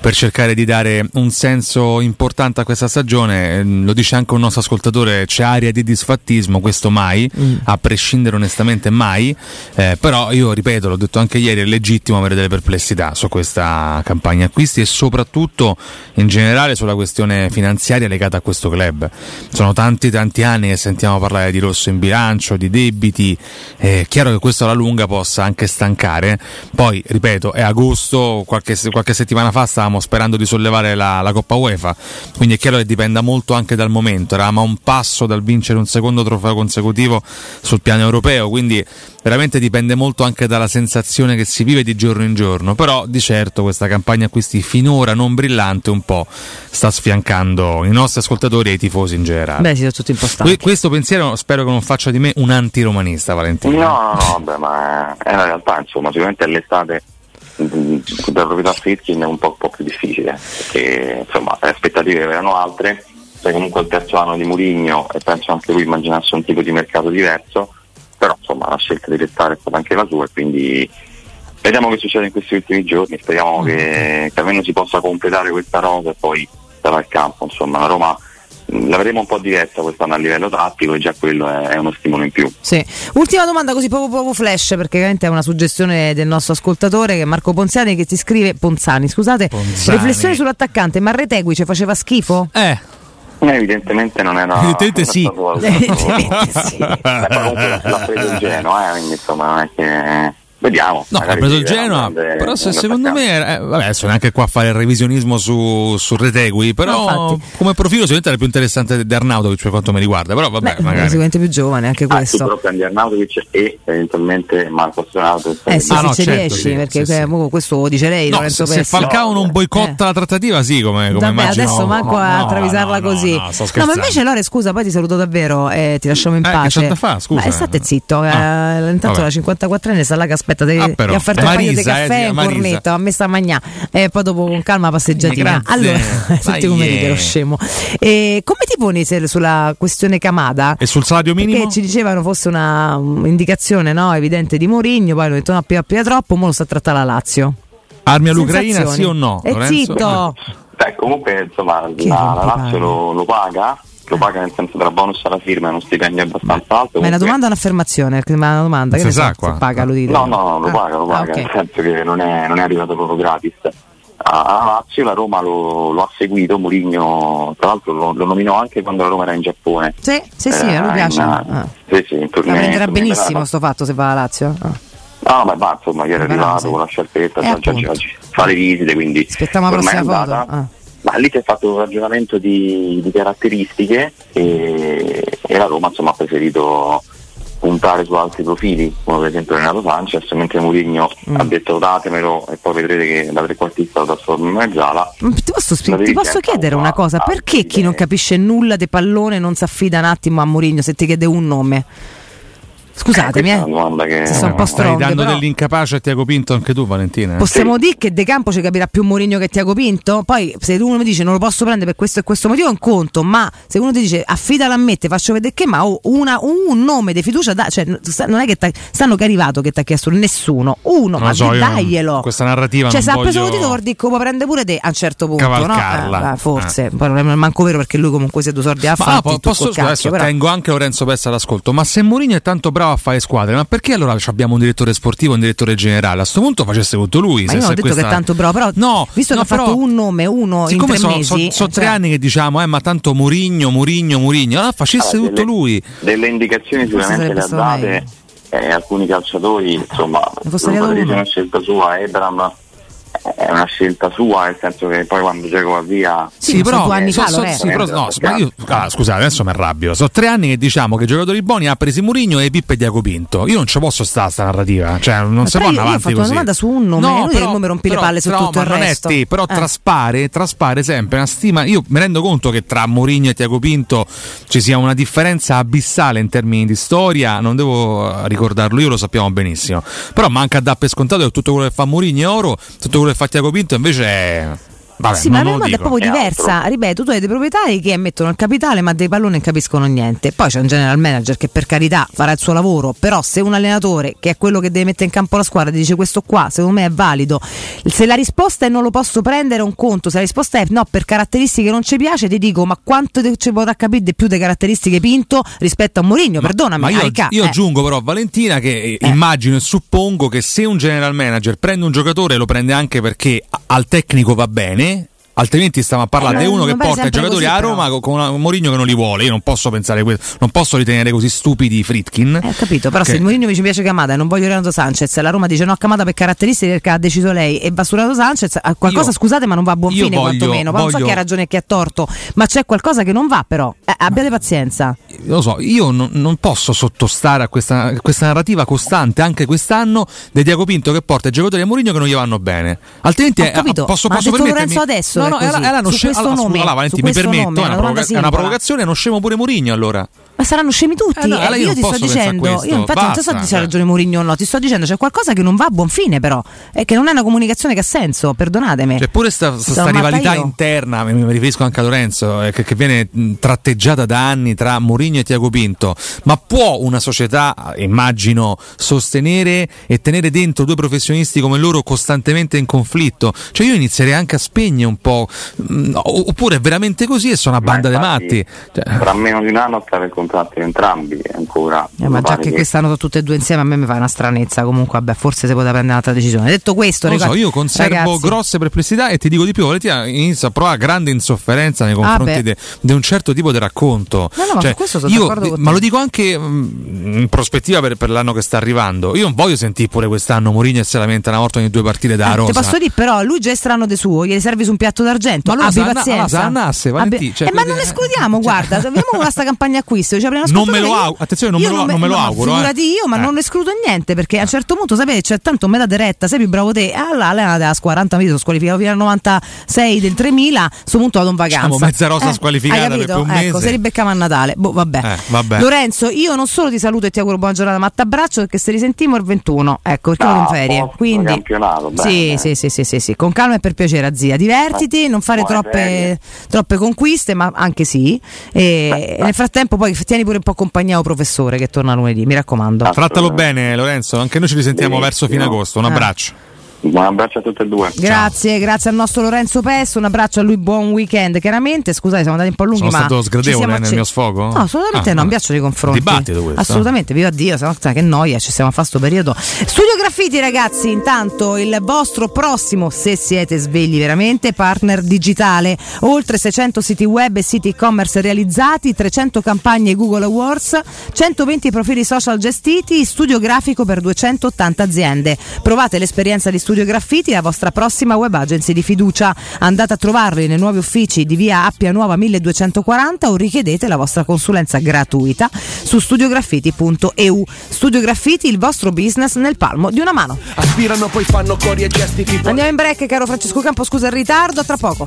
per cercare di dare un senso importante a questa stagione. Eh, Lo dice anche un nostro ascoltatore, c'è aria di disfattismo, questo mai, a prescindere onestamente mai, eh, però io ripeto, l'ho detto anche ieri, è legittimo avere delle perplessità su questa campagna acquisti e soprattutto in generale sulla questione finanziaria legata a questo club. Sono tanti tanti anni che sentiamo parlare di rosso in bilancio, di debiti, è chiaro che questo alla lunga possa anche stancare. Poi, ripeto, è agosto, qualche, qualche settimana fa stavamo sperando di sollevare la, la Coppa UEFA, quindi è chiaro che dipenda molto anche dal momento. Eravamo a un passo dal vincere un secondo trofeo consecutivo sul piano europeo, quindi veramente dipende molto anche dalla sensazione che si vive di giorno in giorno. Però di certo questa campagna acquisti finora non brillante un po' sta sfiancando i nostri ascoltatori e i tifosi in generale. Beh, si sono tutti impostati. Que- questo pensiero spero che non faccia di me un antiromanista, Valentino. No, no, no, vabbè, ma è la realtà, insomma, sicuramente all'estate mm, da proprietà Fritkin è un po', un po' più difficile, perché insomma le aspettative erano altre sei comunque al terzo anno di Murigno e penso anche lui immaginasse un tipo di mercato diverso, però insomma la scelta di restare è stata anche la sua e quindi vediamo che succede in questi ultimi giorni, speriamo che, che almeno si possa completare questa rosa e poi sarà il campo, insomma la Roma mh, la vedremo un po' diversa quest'anno a livello tattico e già quello è, uno stimolo in più. Sì. Ultima domanda così proprio, proprio flash perché veramente è una suggestione del nostro ascoltatore che è Marco Ponziani che ti scrive Ponzani, scusate, Ponzani. riflessione sull'attaccante, ma Retegui ci faceva schifo? Eh. Eh, evidentemente non era Evidentemente sì. stato valutato. Beh, poi comunque l'ha preso il Genoa, eh, quindi insomma non è che vediamo. No, ha preso il Genoa, però se secondo me, eh, vabbè, adesso neanche qua a fare il revisionismo su, su Retegui, però No, come profilo sicuramente era più interessante di Arnautovic per quanto mi riguarda, però vabbè, Beh, è magari. sicuramente più giovane anche Ah, tu questo. però prendi Arnautovic e eventualmente Marco Stonato. Eh sì, Ah, se no, ci certo, riesci, sì, perché sì, eh, mo questo lo dice lei, No, Lorenzo se, se. Falcao non boicotta la trattativa, sì, come, come Vabbè, immagino. adesso manco a No, travisarla no, no, così. no, ma invece Lore, scusa, poi ti saluto davvero e ti lasciamo in Eh, che pace. scusa? Ma eh, state zitto, eh, intanto vabbè. la 54enne sta là che aspetta, ti, Ah, ti però. ha offerto un paio di Marisa, eh, caffè e un Marisa. cornetto, a me sta a magnà. E poi dopo con calma passeggiatina. Allora, senti come ride lo eh. scemo. E come ti poni se- sulla questione Camada? E sul salario minimo? Perché ci dicevano fosse una um, indicazione no, evidente di Mourinho, poi hanno detto no, più, più troppo, mo lo sta a trattare la Lazio. Armi all'Ucraina, sì o no? E Lorenzo? zitto! Beh, comunque insomma la, la Lazio lo, lo paga, lo paga nel senso della bonus alla firma, è uno stipendio abbastanza alto. Ma è una domanda o un'affermazione? Ma è una domanda, che sa qua. paga, lo dite. No, no, no, lo Ah. paga, lo Ah, paga, ok. nel senso che non è, non è arrivato proprio gratis. A a Lazio la Roma lo, lo ha seguito, Mourinho tra l'altro lo, lo nominò anche quando la Roma era in Giappone. Sì, sì, sì, a lui Eh, piace. in- Ah. Sì, sì, in tournée- prenderà tournée benissimo della- sto fatto se va alla Lazio. Ah. No, ma va, insomma, ieri è arrivato sì. con la sciarpetta, Eh, appunto. già, fa le visite, quindi Aspettiamo la prossima foto. Ah. Ma lì si è fatto un ragionamento di, di caratteristiche e, e la Roma insomma, ha preferito puntare su altri profili, come per esempio Renato Sanchez, mentre Mourinho Mm. ha detto datemelo e poi vedrete che da trequartista lo trasforma in mezzala. Ma Ti posso, La ti posso chiedere una cosa? Perché chi non capisce nulla di pallone non si affida un attimo a Mourinho se ti chiede un nome? Scusatemi, eh. una domanda che Si sta un po' Stai strong, dando però- dell'incapace a Tiago Pinto anche tu, Valentina? eh? Possiamo dire che De Campo ci capirà più Mourinho che Tiago Pinto? Poi se uno mi dice non lo posso prendere per questo e questo motivo è un conto, ma se uno ti dice affidalo a me, ti faccio vedere che, ma oh, una- un nome di fiducia, da, cioè, non è che t'ha- stanno che è arrivato che ti ha chiesto nessuno, uno, Non ma so, daglielo. questa narrativa Cioè non se ha preso voglio- il titolo vuol dire che può prendere pure te a un certo punto, Cavalcarla. no? Eh, forse, Eh. poi non è manco vero perché lui comunque si è due sordi a Ma fare. ah, po- posso adesso però. tengo anche Lorenzo Pessa all'ascolto, ma se Mourinho è tanto bravo a fare squadre, ma perché allora ci abbiamo un direttore sportivo e un direttore generale? A sto punto facesse tutto lui. Ma se- io non ho detto questa- che è tanto bravo, però No, visto no, che ha fatto un nome, uno Siccome in tre sono mesi, so, so tre cioè- anni che diciamo, eh, ma tanto Mourinho, Mourinho, Mourinho, ah, facesse Allora, tutto delle- lui. Delle indicazioni sicuramente le ha date eh, alcuni calciatori, insomma, una scelta sua, Ebram è una scelta sua, nel senso che poi quando Geco va via... Sì, sono due anni so- fa, so- Lorenzo. sì, però- no, ma io- ah, scusate, adesso mi arrabbio. Sono tre anni che diciamo che i giocatori buoni ha presi Mourinho e Pippo e Diaco Pinto. Io non ci posso stare sta narrativa, cioè non Ma si però può andare io ho avanti una domanda su un nome, lui il nome rompi le però- palle su però, tutto il resto. Te, però Eh. traspare, traspare sempre una stima. Io mi rendo conto che tra Mourinho e Tiago Pinto ci sia una differenza abissale in termini di storia. Non devo eh, ricordarlo, io lo sappiamo benissimo. Però manca a dare per scontato che tutto quello che fa Mourinho è oro, tutto quello che fa Tiago Pinto invece è. Vabbè, sì, ma la domanda è proprio diversa. Ripeto, tu hai dei proprietari che mettono il capitale, ma dei palloni non capiscono niente. Poi c'è un general manager che per carità farà il suo lavoro, però se un allenatore che è quello che deve mettere in campo la squadra ti dice questo qua, secondo me è valido. Se la risposta è non lo posso prendere è un conto, se la risposta è no, per caratteristiche non ci piace, ti dico, ma quanto ci potrà capire di più le caratteristiche Pinto rispetto a Mourinho? Perdonami, Ma io, Arica, io eh. aggiungo però Valentina che eh, immagino e suppongo che se un general manager prende un giocatore lo prende anche perché al tecnico va bene. Altrimenti stiamo a parlare Eh, di uno che porta i giocatori a però. Roma con- con un Mourinho che non li vuole. Io non posso pensare questo, non posso ritenere così stupidi Fritkin. Eh, ho capito, però Che- se il Mourinho mi ci piace Camada e non voglio Renato Sanchez, la Roma dice no a Camada per caratteristiche perché ha deciso lei e va su Renato Sanchez, qualcosa Io- scusate ma non va a buon fine voglio- quantomeno, Poi non so voglio- chi ha ragione e chi ha torto, ma c'è qualcosa che non va però, Eh, abbiate pazienza. lo so, io non, non posso sottostare a questa, questa narrativa costante anche quest'anno di Diaco Pinto che porta i giocatori a Mourinho che non gli vanno bene. Altrimenti eh, posso, ma posso permettermi Lorenzo adesso No, che no, è era, era uno su scemo. questo allora, nome, scusa, Valentino, su mi permetto, nome, è una, provoca- è una provocazione, non scemo pure Mourinho allora. Ma saranno scemi tutti. Eh no, allora Eh, io io non ti sto dicendo, io infatti non ti sto Basta, dicendo cioè. ragione Mourinho o no, ti sto dicendo c'è qualcosa che non va a buon fine però, e che non è una comunicazione che ha senso, perdonatemi. Cioè, pure sta, sta- sta Sono matta rivalità io. interna, mi, mi riferisco anche a Lorenzo, eh, che, che viene tratteggiata da anni tra Mourinho e Tiago Pinto. Ma può una società, immagino, sostenere e tenere dentro due professionisti come loro costantemente in conflitto? Cioè, io inizierei anche a spegnere un po'. mh, oppure è veramente così e sono una banda di matti. Cioè, Tra meno di un anno scade il contratto di entrambi ancora. Eh, ma già che che- quest'anno sono tutte e due insieme a me mi fa una stranezza. Comunque, vabbè, forse si poteva prendere un'altra decisione. Detto questo, lo so, io conservo ragazzi, grosse perplessità e ti dico di più, Valentina inizio a provare grande insofferenza nei confronti Ah, beh. de- di un certo tipo di racconto. No, no, ma Cioè, sono io, d'accordo con te. ma lo dico anche mm, in prospettiva per, per l'anno che sta arrivando. Io non voglio sentire pure quest'anno Mourinho e se lamenta una volta ogni due partite da Eh, Rosa. Ti posso dire, però, lui già è strano di suo, gli servi su un piatto d'argento. Ma allora abbi sa- pazienza. sa annasse, Valentì, Abbi- cioè, eh, ma non escludiamo, guarda, abbiamo questa campagna acquisto. Ci apriamo Non me lo auguro, attenzione, non me lo- non me lo no, auguro, eh. Figurati io, ma Eh. non escludo niente, perché a un certo punto sapete c'è tanto metà diretta, sei più bravo te. E allora allenate la squadra, 40 minuti, sono squalificato fino al 96 del 3000, a sto punto vado in vacanza. Diciamo, mezza rosa Eh, squalificata hai per un Ecco, mese. se ribeccamo a Natale. Boh, vabbè. Eh, vabbè. Lorenzo, io non solo ti saluto e ti auguro buona giornata, ma ti abbraccio perché se risentimo il 21. Ecco, perché vado in Ah, ferie. posto, Quindi sì, sì, sì, sì, sì, sì, con calma e per piacere, zia. Divertiti, non fare troppe, troppe conquiste, ma anche sì. E nel frattempo, poi tieni pure un po' compagnia o professore che torna lunedì, mi raccomando. Trattalo bene, Lorenzo. Anche noi ci risentiamo verso fine agosto. Un Ah. abbraccio. Un abbraccio a tutte e due. Grazie, grazie al nostro Lorenzo Pesso, un abbraccio a lui, buon weekend. Chiaramente, scusate, siamo andati un po' lunghi, Sono ma stato ci sgradevole siamo nel acce- mio sfogo? No, assolutamente Ah, no, un vabbè. piaccio di confronti. Dibattito questo. Assolutamente, viva Dio, se no, sai che noia, ci stiamo a fare sto periodo. Studio Graffiti, ragazzi, intanto il vostro prossimo, se siete svegli veramente, partner digitale. Oltre 600 siti web e siti e-commerce realizzati, 300 campagne Google Awards, 120 profili social gestiti, studio grafico per 280 aziende. Provate l'esperienza di Studio Graffiti, la vostra prossima web agency di fiducia. Andate a trovarli nei nuovi uffici di via Appia Nuova 1240 o richiedete la vostra consulenza gratuita su studiograffiti.eu. Studio Graffiti, il vostro business nel palmo di una mano. Aspirano poi fanno cori e gesti tipo Andiamo in break, caro Francesco Campo, scusa il ritardo, a tra poco.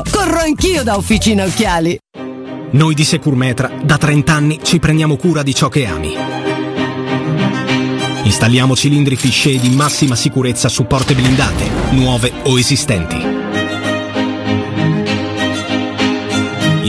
Corro anch'io da Officina Occhiali. Noi di Securmetra da 30 anni ci prendiamo cura di ciò che ami. Installiamo cilindri fisce di massima sicurezza su porte blindate, nuove o esistenti.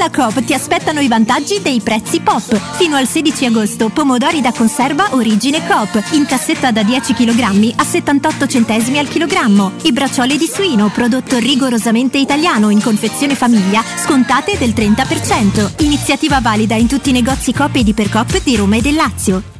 Alla Coop ti aspettano i vantaggi dei prezzi pop. Fino al 16 agosto, pomodori da conserva origine Coop, in cassetta da 10 kg a 78 centesimi al chilogrammo. I braccioli di suino, prodotto rigorosamente italiano in confezione famiglia, scontate del 30%. Iniziativa valida in tutti i negozi Coop ed Ipercoop di Roma e del Lazio.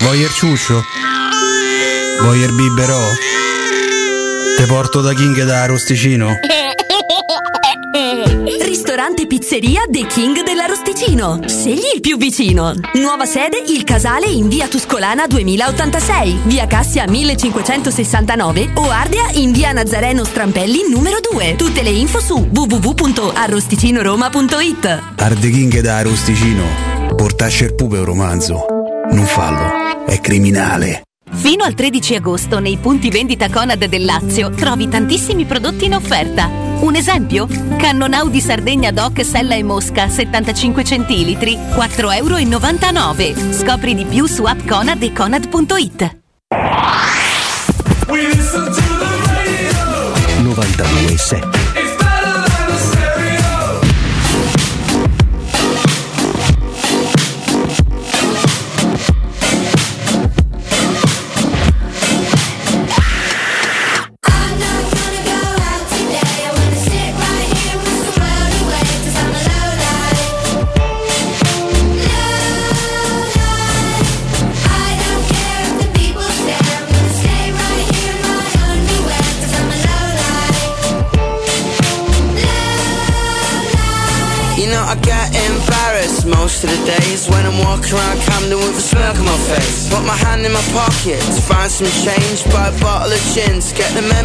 Voyer ciuscio? Voyer biberò? Te porto da King da Rosticino? Ristorante Pizzeria The King dell'Arosticino. Scegli il più vicino. Nuova sede Il Casale in via Tuscolana 2086, via Cassia 1569 o Ardea in via Nazareno Strampelli numero 2. Tutte le info su www.arrosticinoroma.it. Arde King da Rosticino. Portasce il pupe un romanzo. Non fallo, è criminale. Fino al 13 agosto nei punti vendita Conad del Lazio trovi tantissimi prodotti in offerta. Un esempio? Cannon Audi Sardegna Doc Sella e Mosca 75 centilitri, 4,99 euro. Scopri di più su app Conad e Conad.it. 92.7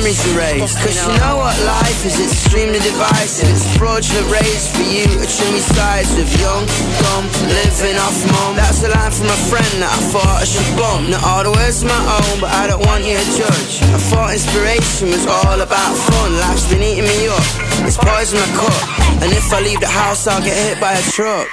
memories erased Cause you know what life is, it's extremely divisive. It's fraudulent race for you trim your sides With young, dumb, living off mum. That's a line from a friend that I thought I should bump. Not all the words are my own, but I don't want you to judge. I thought inspiration was all about fun. Life's been eating me up, it's poison my cup. And if I leave the house I'll get hit by a truck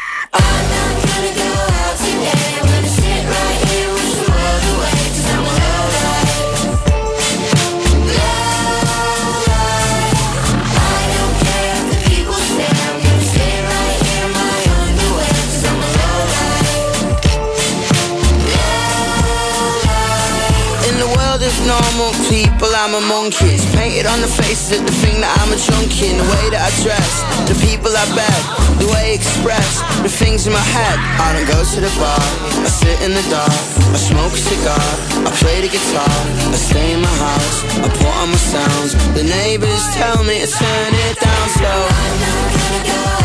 normal people, I'm a monkey. Painted on the faces of the thing that I'm a junkie. In the way that I dress, the people I beg, the way I express, the things in my head. I don't go to the bar, I sit in the dark, I smoke a cigar, I play the guitar, I stay in my house, I put on my sounds. The neighbors tell me to turn it down slow. Eh,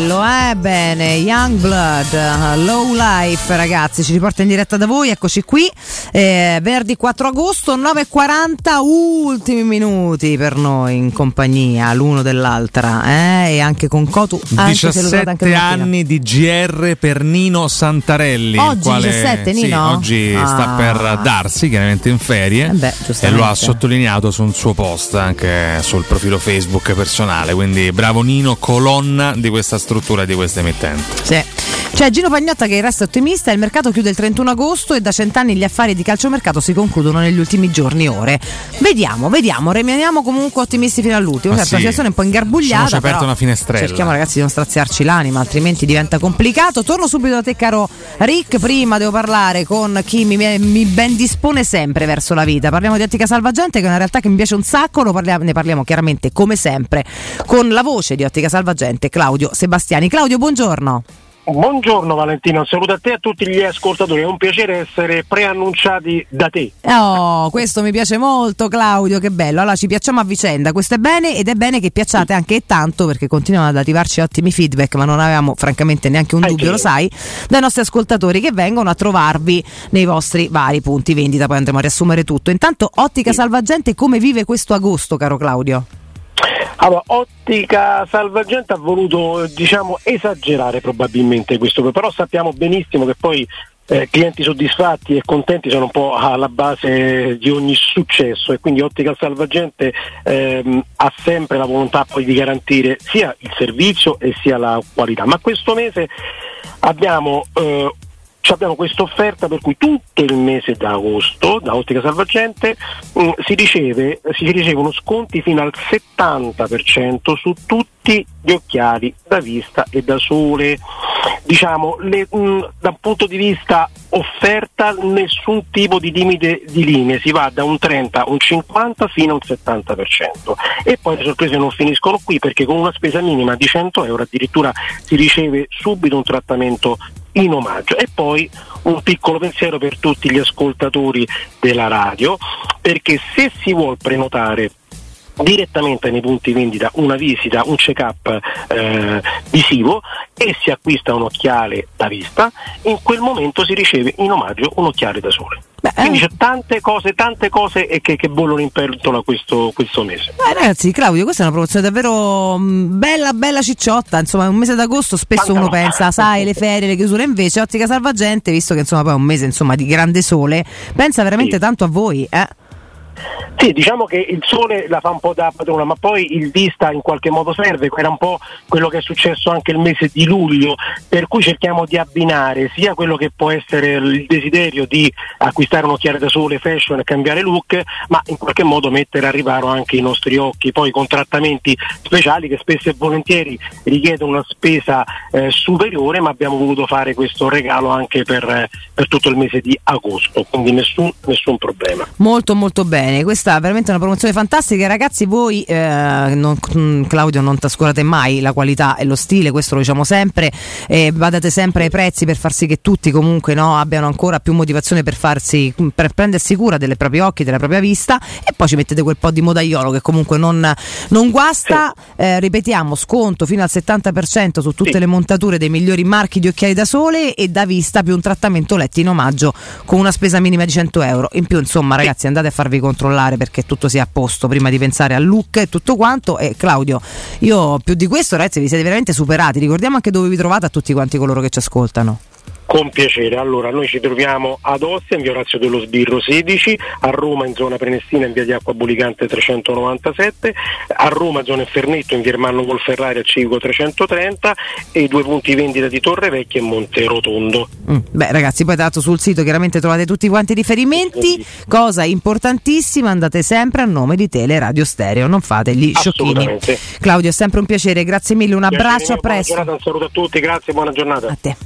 bello, eh? Bene, Young Blood, uh, Low Life, ragazzi, ci riporta in diretta da voi, eccoci qui, eh, venerdì 4 agosto, 9.40, ultimi minuti per noi in compagnia, l'uno dell'altra, eh? E anche con Cotu, anche se lo date anche 17 domattina. anni di GR per Nino Santarelli. Oggi quale, 17, sì, Nino? oggi sta Ah. per darsi, chiaramente in ferie. Eh beh, e lo ha sottolineato sul suo post anche sul profilo Facebook personale. Quindi bravo Nino, colonna di questa struttura di questa emittente. Sì. C'è Gino Pagnotta che resta ottimista, il mercato chiude il 31 agosto e da cent'anni gli affari di calciomercato si concludono negli ultimi giorni ore. Vediamo, vediamo, rimaniamo comunque ottimisti fino all'ultimo. Certo, la sì. situazione è un po' ingarbugliata. Ci hanno aperto una finestrella. Cerchiamo ragazzi di non straziarci l'anima, altrimenti diventa complicato. Torno subito da te caro Rick, prima devo parlare con chi mi, mi ben dispone sempre verso la vita. Parliamo di Ottica Salvagente che è una realtà che mi piace un sacco, lo parliamo- ne parliamo chiaramente come sempre con la voce di Ottica Salvagente Claudio Sebastiani. Claudio, buongiorno. Buongiorno Valentino, un saluto a te e a tutti gli ascoltatori, è un piacere essere preannunciati da te. Oh, questo mi piace molto Claudio, che bello. Allora ci piacciamo a vicenda, questo è bene ed è bene che piacciate anche tanto perché continuano ad arrivarci ottimi feedback, ma non avevamo francamente neanche un dubbio, lo sai, dai nostri ascoltatori che vengono a trovarvi nei vostri vari punti vendita, poi andremo a riassumere tutto. Intanto Ottica Salvagente come vive questo agosto, caro Claudio? Allora, Ottica Salvagente ha voluto diciamo, esagerare probabilmente questo, però sappiamo benissimo che poi eh, clienti soddisfatti e contenti sono un po' alla base di ogni successo e quindi Ottica Salvagente ehm, ha sempre la volontà poi di garantire sia il servizio e sia la qualità. Ma questo mese abbiamo eh, abbiamo questa offerta per cui tutto il mese d'agosto da Ottica Salvagente mh, si, riceve, si ricevono sconti fino al 70% su tutti gli occhiali da vista e da sole. Diciamo, le, mh, da un punto di vista offerta nessun tipo di limite di linee, si va da un 30 un 50 fino a un 70%. E poi le sorprese non finiscono qui perché con una spesa minima di 100 euro addirittura si riceve subito un trattamento in omaggio. E poi un piccolo pensiero per tutti gli ascoltatori della radio, perché se si vuole prenotare direttamente nei punti vendita una visita, un check-up eh, visivo e si acquista un occhiale da vista, in quel momento si riceve in omaggio un occhiale da sole. Beh, Quindi c'è tante cose, tante cose che, che bollono in pentola questo, questo mese. Beh, ragazzi, Claudio, questa è una promozione davvero mh, bella, bella cicciotta. Insomma, un mese d'agosto spesso Tanta uno roba. pensa, sai, le ferie, le chiusure. Invece, Ottica Salvagente, visto che insomma poi è un mese insomma, di grande sole, pensa veramente tanto a voi. Eh? Sì, diciamo che il sole la fa un po' da padrona, ma poi il vista in qualche modo serve, era un po' quello che è successo anche il mese di luglio, per cui cerchiamo di abbinare sia quello che può essere il desiderio di acquistare un occhiale da sole, fashion e cambiare look, ma in qualche modo mettere a riparo anche i nostri occhi, poi con trattamenti speciali che spesso e volentieri richiedono una spesa eh, superiore, ma abbiamo voluto fare questo regalo anche per, eh, per tutto il mese di agosto, quindi nessun, nessun problema. Molto molto bene, questa è veramente una promozione fantastica. Ragazzi, voi eh, non- mm, Claudio non trascurate mai la qualità e lo stile, questo lo diciamo sempre, eh, badate sempre ai prezzi per far sì che tutti comunque no, abbiano ancora più motivazione per farsi per prendersi cura dei propri occhi, della propria vista e poi ci mettete quel po' di modaiolo che comunque non, non guasta. Eh, ripetiamo, sconto fino al 70% su tutte le montature dei migliori marchi di occhiali da sole e da vista più un trattamento letti in omaggio con una spesa minima di 100 euro. In più, insomma, ragazzi, andate a farvi controllare perché tutto sia a posto prima di pensare al look e tutto quanto. E Claudio, io più di questo, ragazzi, vi siete veramente superati. Ricordiamo anche dove vi trovate a tutti quanti coloro che ci ascoltano. Con piacere, allora noi ci troviamo ad Ostia in via Orazio dello Sbirro 16, a Roma in zona Prenestina in via di Acqua Bulicante 397, a Roma zona Fernetto in via Ermanno Colferrari a Civico 330 e i due punti vendita di Torre Vecchia e Monte Rotondo. Mm, Beh, ragazzi, poi dato sul sito chiaramente trovate tutti quanti i riferimenti. Cosa importantissima, andate sempre a nome di Tele Radio Stereo, non fate gli sciocchini. Claudio, è sempre un piacere, grazie mille, un abbraccio, a mio, buona presto. giornata, un saluto a tutti, grazie, buona giornata. A te.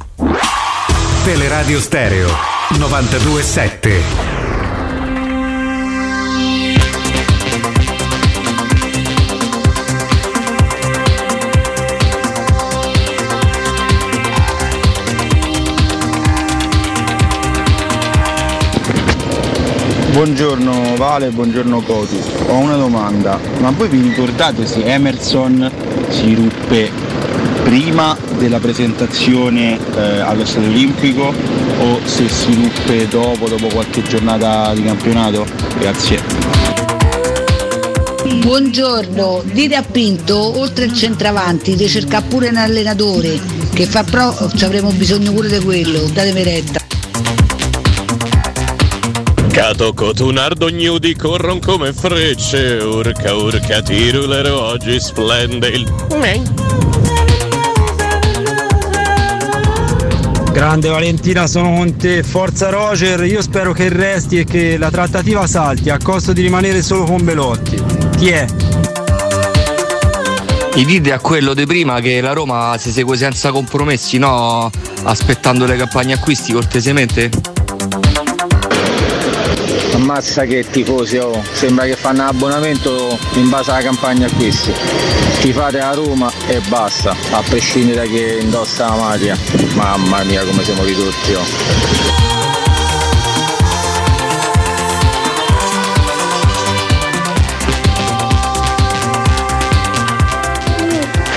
Teleradio Stereo 927. Buongiorno Vale, buongiorno Coti. Ho una domanda, ma voi vi ricordate se Emerson si ruppe prima della presentazione eh, allo Stadio Olimpico o se si ruppe dopo, dopo qualche giornata di campionato? Grazie. Buongiorno, dite a Pinto, oltre il centravanti, di cercare pure un allenatore che fa pro, ci avremo bisogno pure di quello, datemi retta. Cato Cotunardo gnudi corrono come frecce, urca urca tirulero oggi splende il... Grande Valentina, sono con te. Forza Roger, io spero che resti e che la trattativa salti a costo di rimanere solo con Belotti. Ti è? I dite a quello di prima che la Roma si segue senza compromessi, no? Aspettando le campagne acquisti cortesemente? Ammazza che tifosi, oh. sembra che fanno abbonamento in base alla campagna acquisti. Tifate a Roma e basta, a prescindere da chi indossa la maglia. Mamma mia come siamo ridotti. Oh.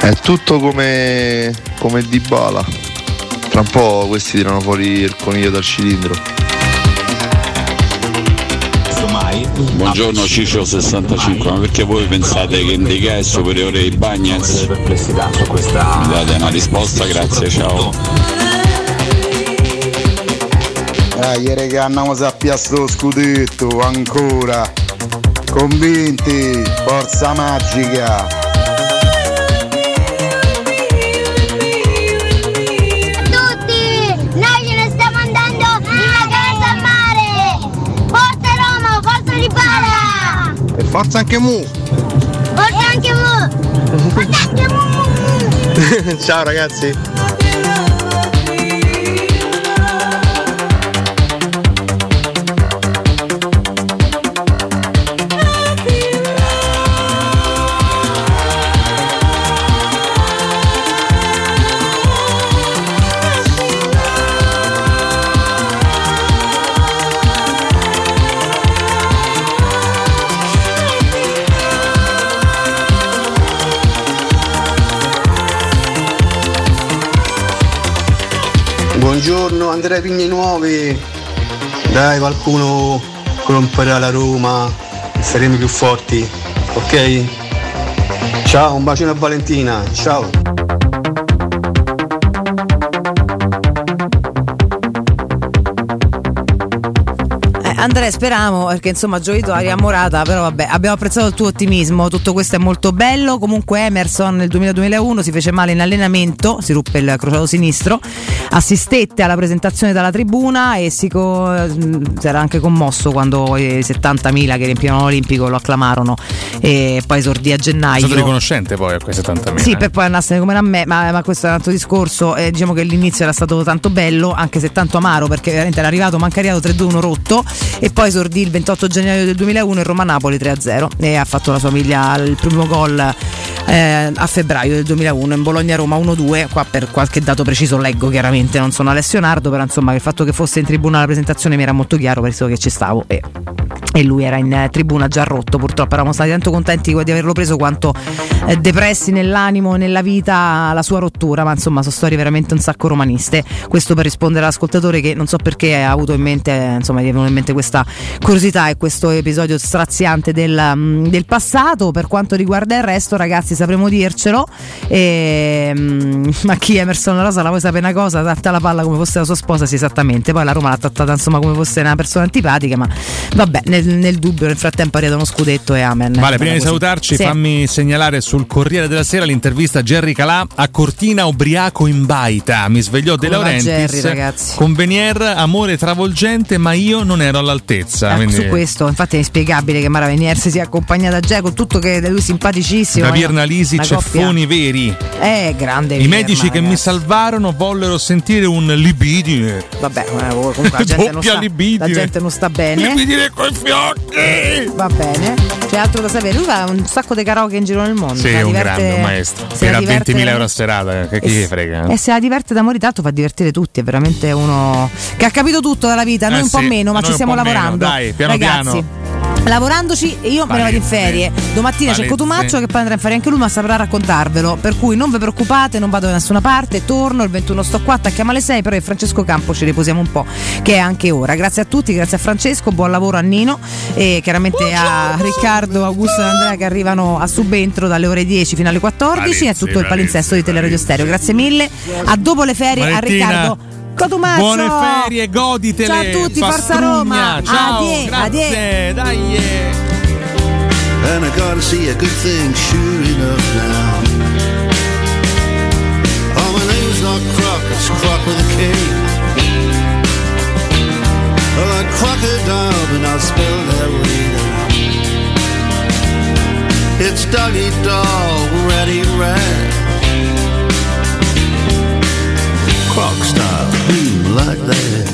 È tutto come, come di bala. Tra un po' questi tirano fuori il coniglio dal cilindro. Buongiorno Ciccio65, ma perché voi pensate che Indica è superiore ai Bagnets? Mi date una risposta, grazie, ciao. Ah, ieri che andiamo a piastro scudetto, ancora. Convinti, forza magica. Forza anche mu! Forza anche mu! Forza anche mu! Ciao ragazzi! Buongiorno Andrea Pigni Nuovi. Dai qualcuno romperà la Roma e saremo più forti. Ok? Ciao, un bacione a Valentina. Ciao. Andrea, speriamo, perché insomma giovedì aria morata, però vabbè, abbiamo apprezzato il tuo ottimismo, tutto questo è molto bello. Comunque Emerson nel 2000-2001 si fece male in allenamento, si ruppe il crociato sinistro, assistette alla presentazione dalla tribuna e si, co- mh, si era anche commosso quando i 70.000 che riempivano l'Olimpico lo acclamarono e poi esordì a È gennaio. stato riconoscente poi a quei 70.000. Sì, eh. per poi andarsene come a me, ma, ma questo è un altro discorso. Eh, diciamo che l'inizio era stato tanto bello, anche se tanto amaro, perché veramente era arrivato, manca arrivato 3-2-1 rotto. E poi esordì il 28 gennaio del 2001 in Roma-Napoli 3-0 e ha fatto la sua miglia il primo gol eh, a febbraio del 2001 in Bologna-Roma 1-2. Qua per qualche dato preciso leggo chiaramente, non sono Alessio Nardo, però insomma il fatto che fosse in tribuna alla presentazione mi era molto chiaro, visto che ci stavo. E e lui era in eh, tribuna già rotto purtroppo eravamo stati tanto contenti di averlo preso quanto eh, depressi nell'animo e nella vita alla sua rottura ma insomma sono storie veramente un sacco romaniste questo per rispondere all'ascoltatore che non so perché ha avuto in mente insomma gli venuta in mente questa curiosità e questo episodio straziante del, mm, del passato. Per quanto riguarda il resto ragazzi sapremo dircelo. E, mm, ma chi Emerson La Rosa la vuoi sapere una cosa? Tratta la palla come fosse la sua sposa sì esattamente. Poi la Roma l'ha trattata insomma come fosse una persona antipatica ma vabbè nel, nel dubbio nel frattempo è arrivato uno scudetto e amen. Vale, prima di salutarci, Sì. fammi segnalare sul Corriere della Sera l'intervista a Jerry Calà a Cortina ubriaco in baita. Mi svegliò De Come va Laurentiis. Jerry, ragazzi? con Venier, amore travolgente, ma io non ero all'altezza. Eh, quindi Su questo, infatti, è inspiegabile che Mara Venier si sia accompagnata a Jay con tutto che è lui simpaticissimo. da eh, Virna Lisi, una coppia- ceffoni veri. Eh, grande. I Vierna, medici che mi ragazzi. salvarono vollero sentire un libidine. Vabbè, eh, comunque la gente, non sta, libidine. la gente non sta bene. Libidine coi fiocchi. Va bene. C'è altro da sapere. Lui fa un sacco di karaoke in giro nel mondo. Sì, è un diverte- grande un maestro. se Per diverte 20.000 euro a serata, che chi E gli se- frega? eh? E se la diverte da morire tanto fa divertire tutti, è veramente uno che ha capito tutto dalla vita, noi Eh un po' sì, meno, ma ci un lavorando. dai, piano Ragazzi. piano. Lavorandoci, io me ne vado in ferie. Domattina c'è. Cotumaccio che poi andrà in ferie anche lui, ma saprà raccontarvelo. Per cui non vi preoccupate, non vado da nessuna parte. Torno il 21 sto qua, attacchiamo alle 6. Però io e Francesco Campo ci riposiamo un po', che è anche ora. Grazie a tutti, grazie a Francesco, buon lavoro a Nino e chiaramente a Riccardo, Augusto e Andrea che arrivano a subentro dalle ore 10 fino alle 14 e a tutto il palinsesto di Teleradio Stereo. Grazie mille. A dopo le ferie a Valentina, Ricco Tommaso. Buone ferie, goditele. Ciao a tutti, Forza Roma. Ciao, adie, grazie. Adie. Dai. Yeah. And I gotta see a good thing sure enough now. Oh, my name's not Croc, it's Croc with a K. Well, like crocodile, but I'll spell that way It's Doggy Dog, Ratty Rat. Rockstar. like that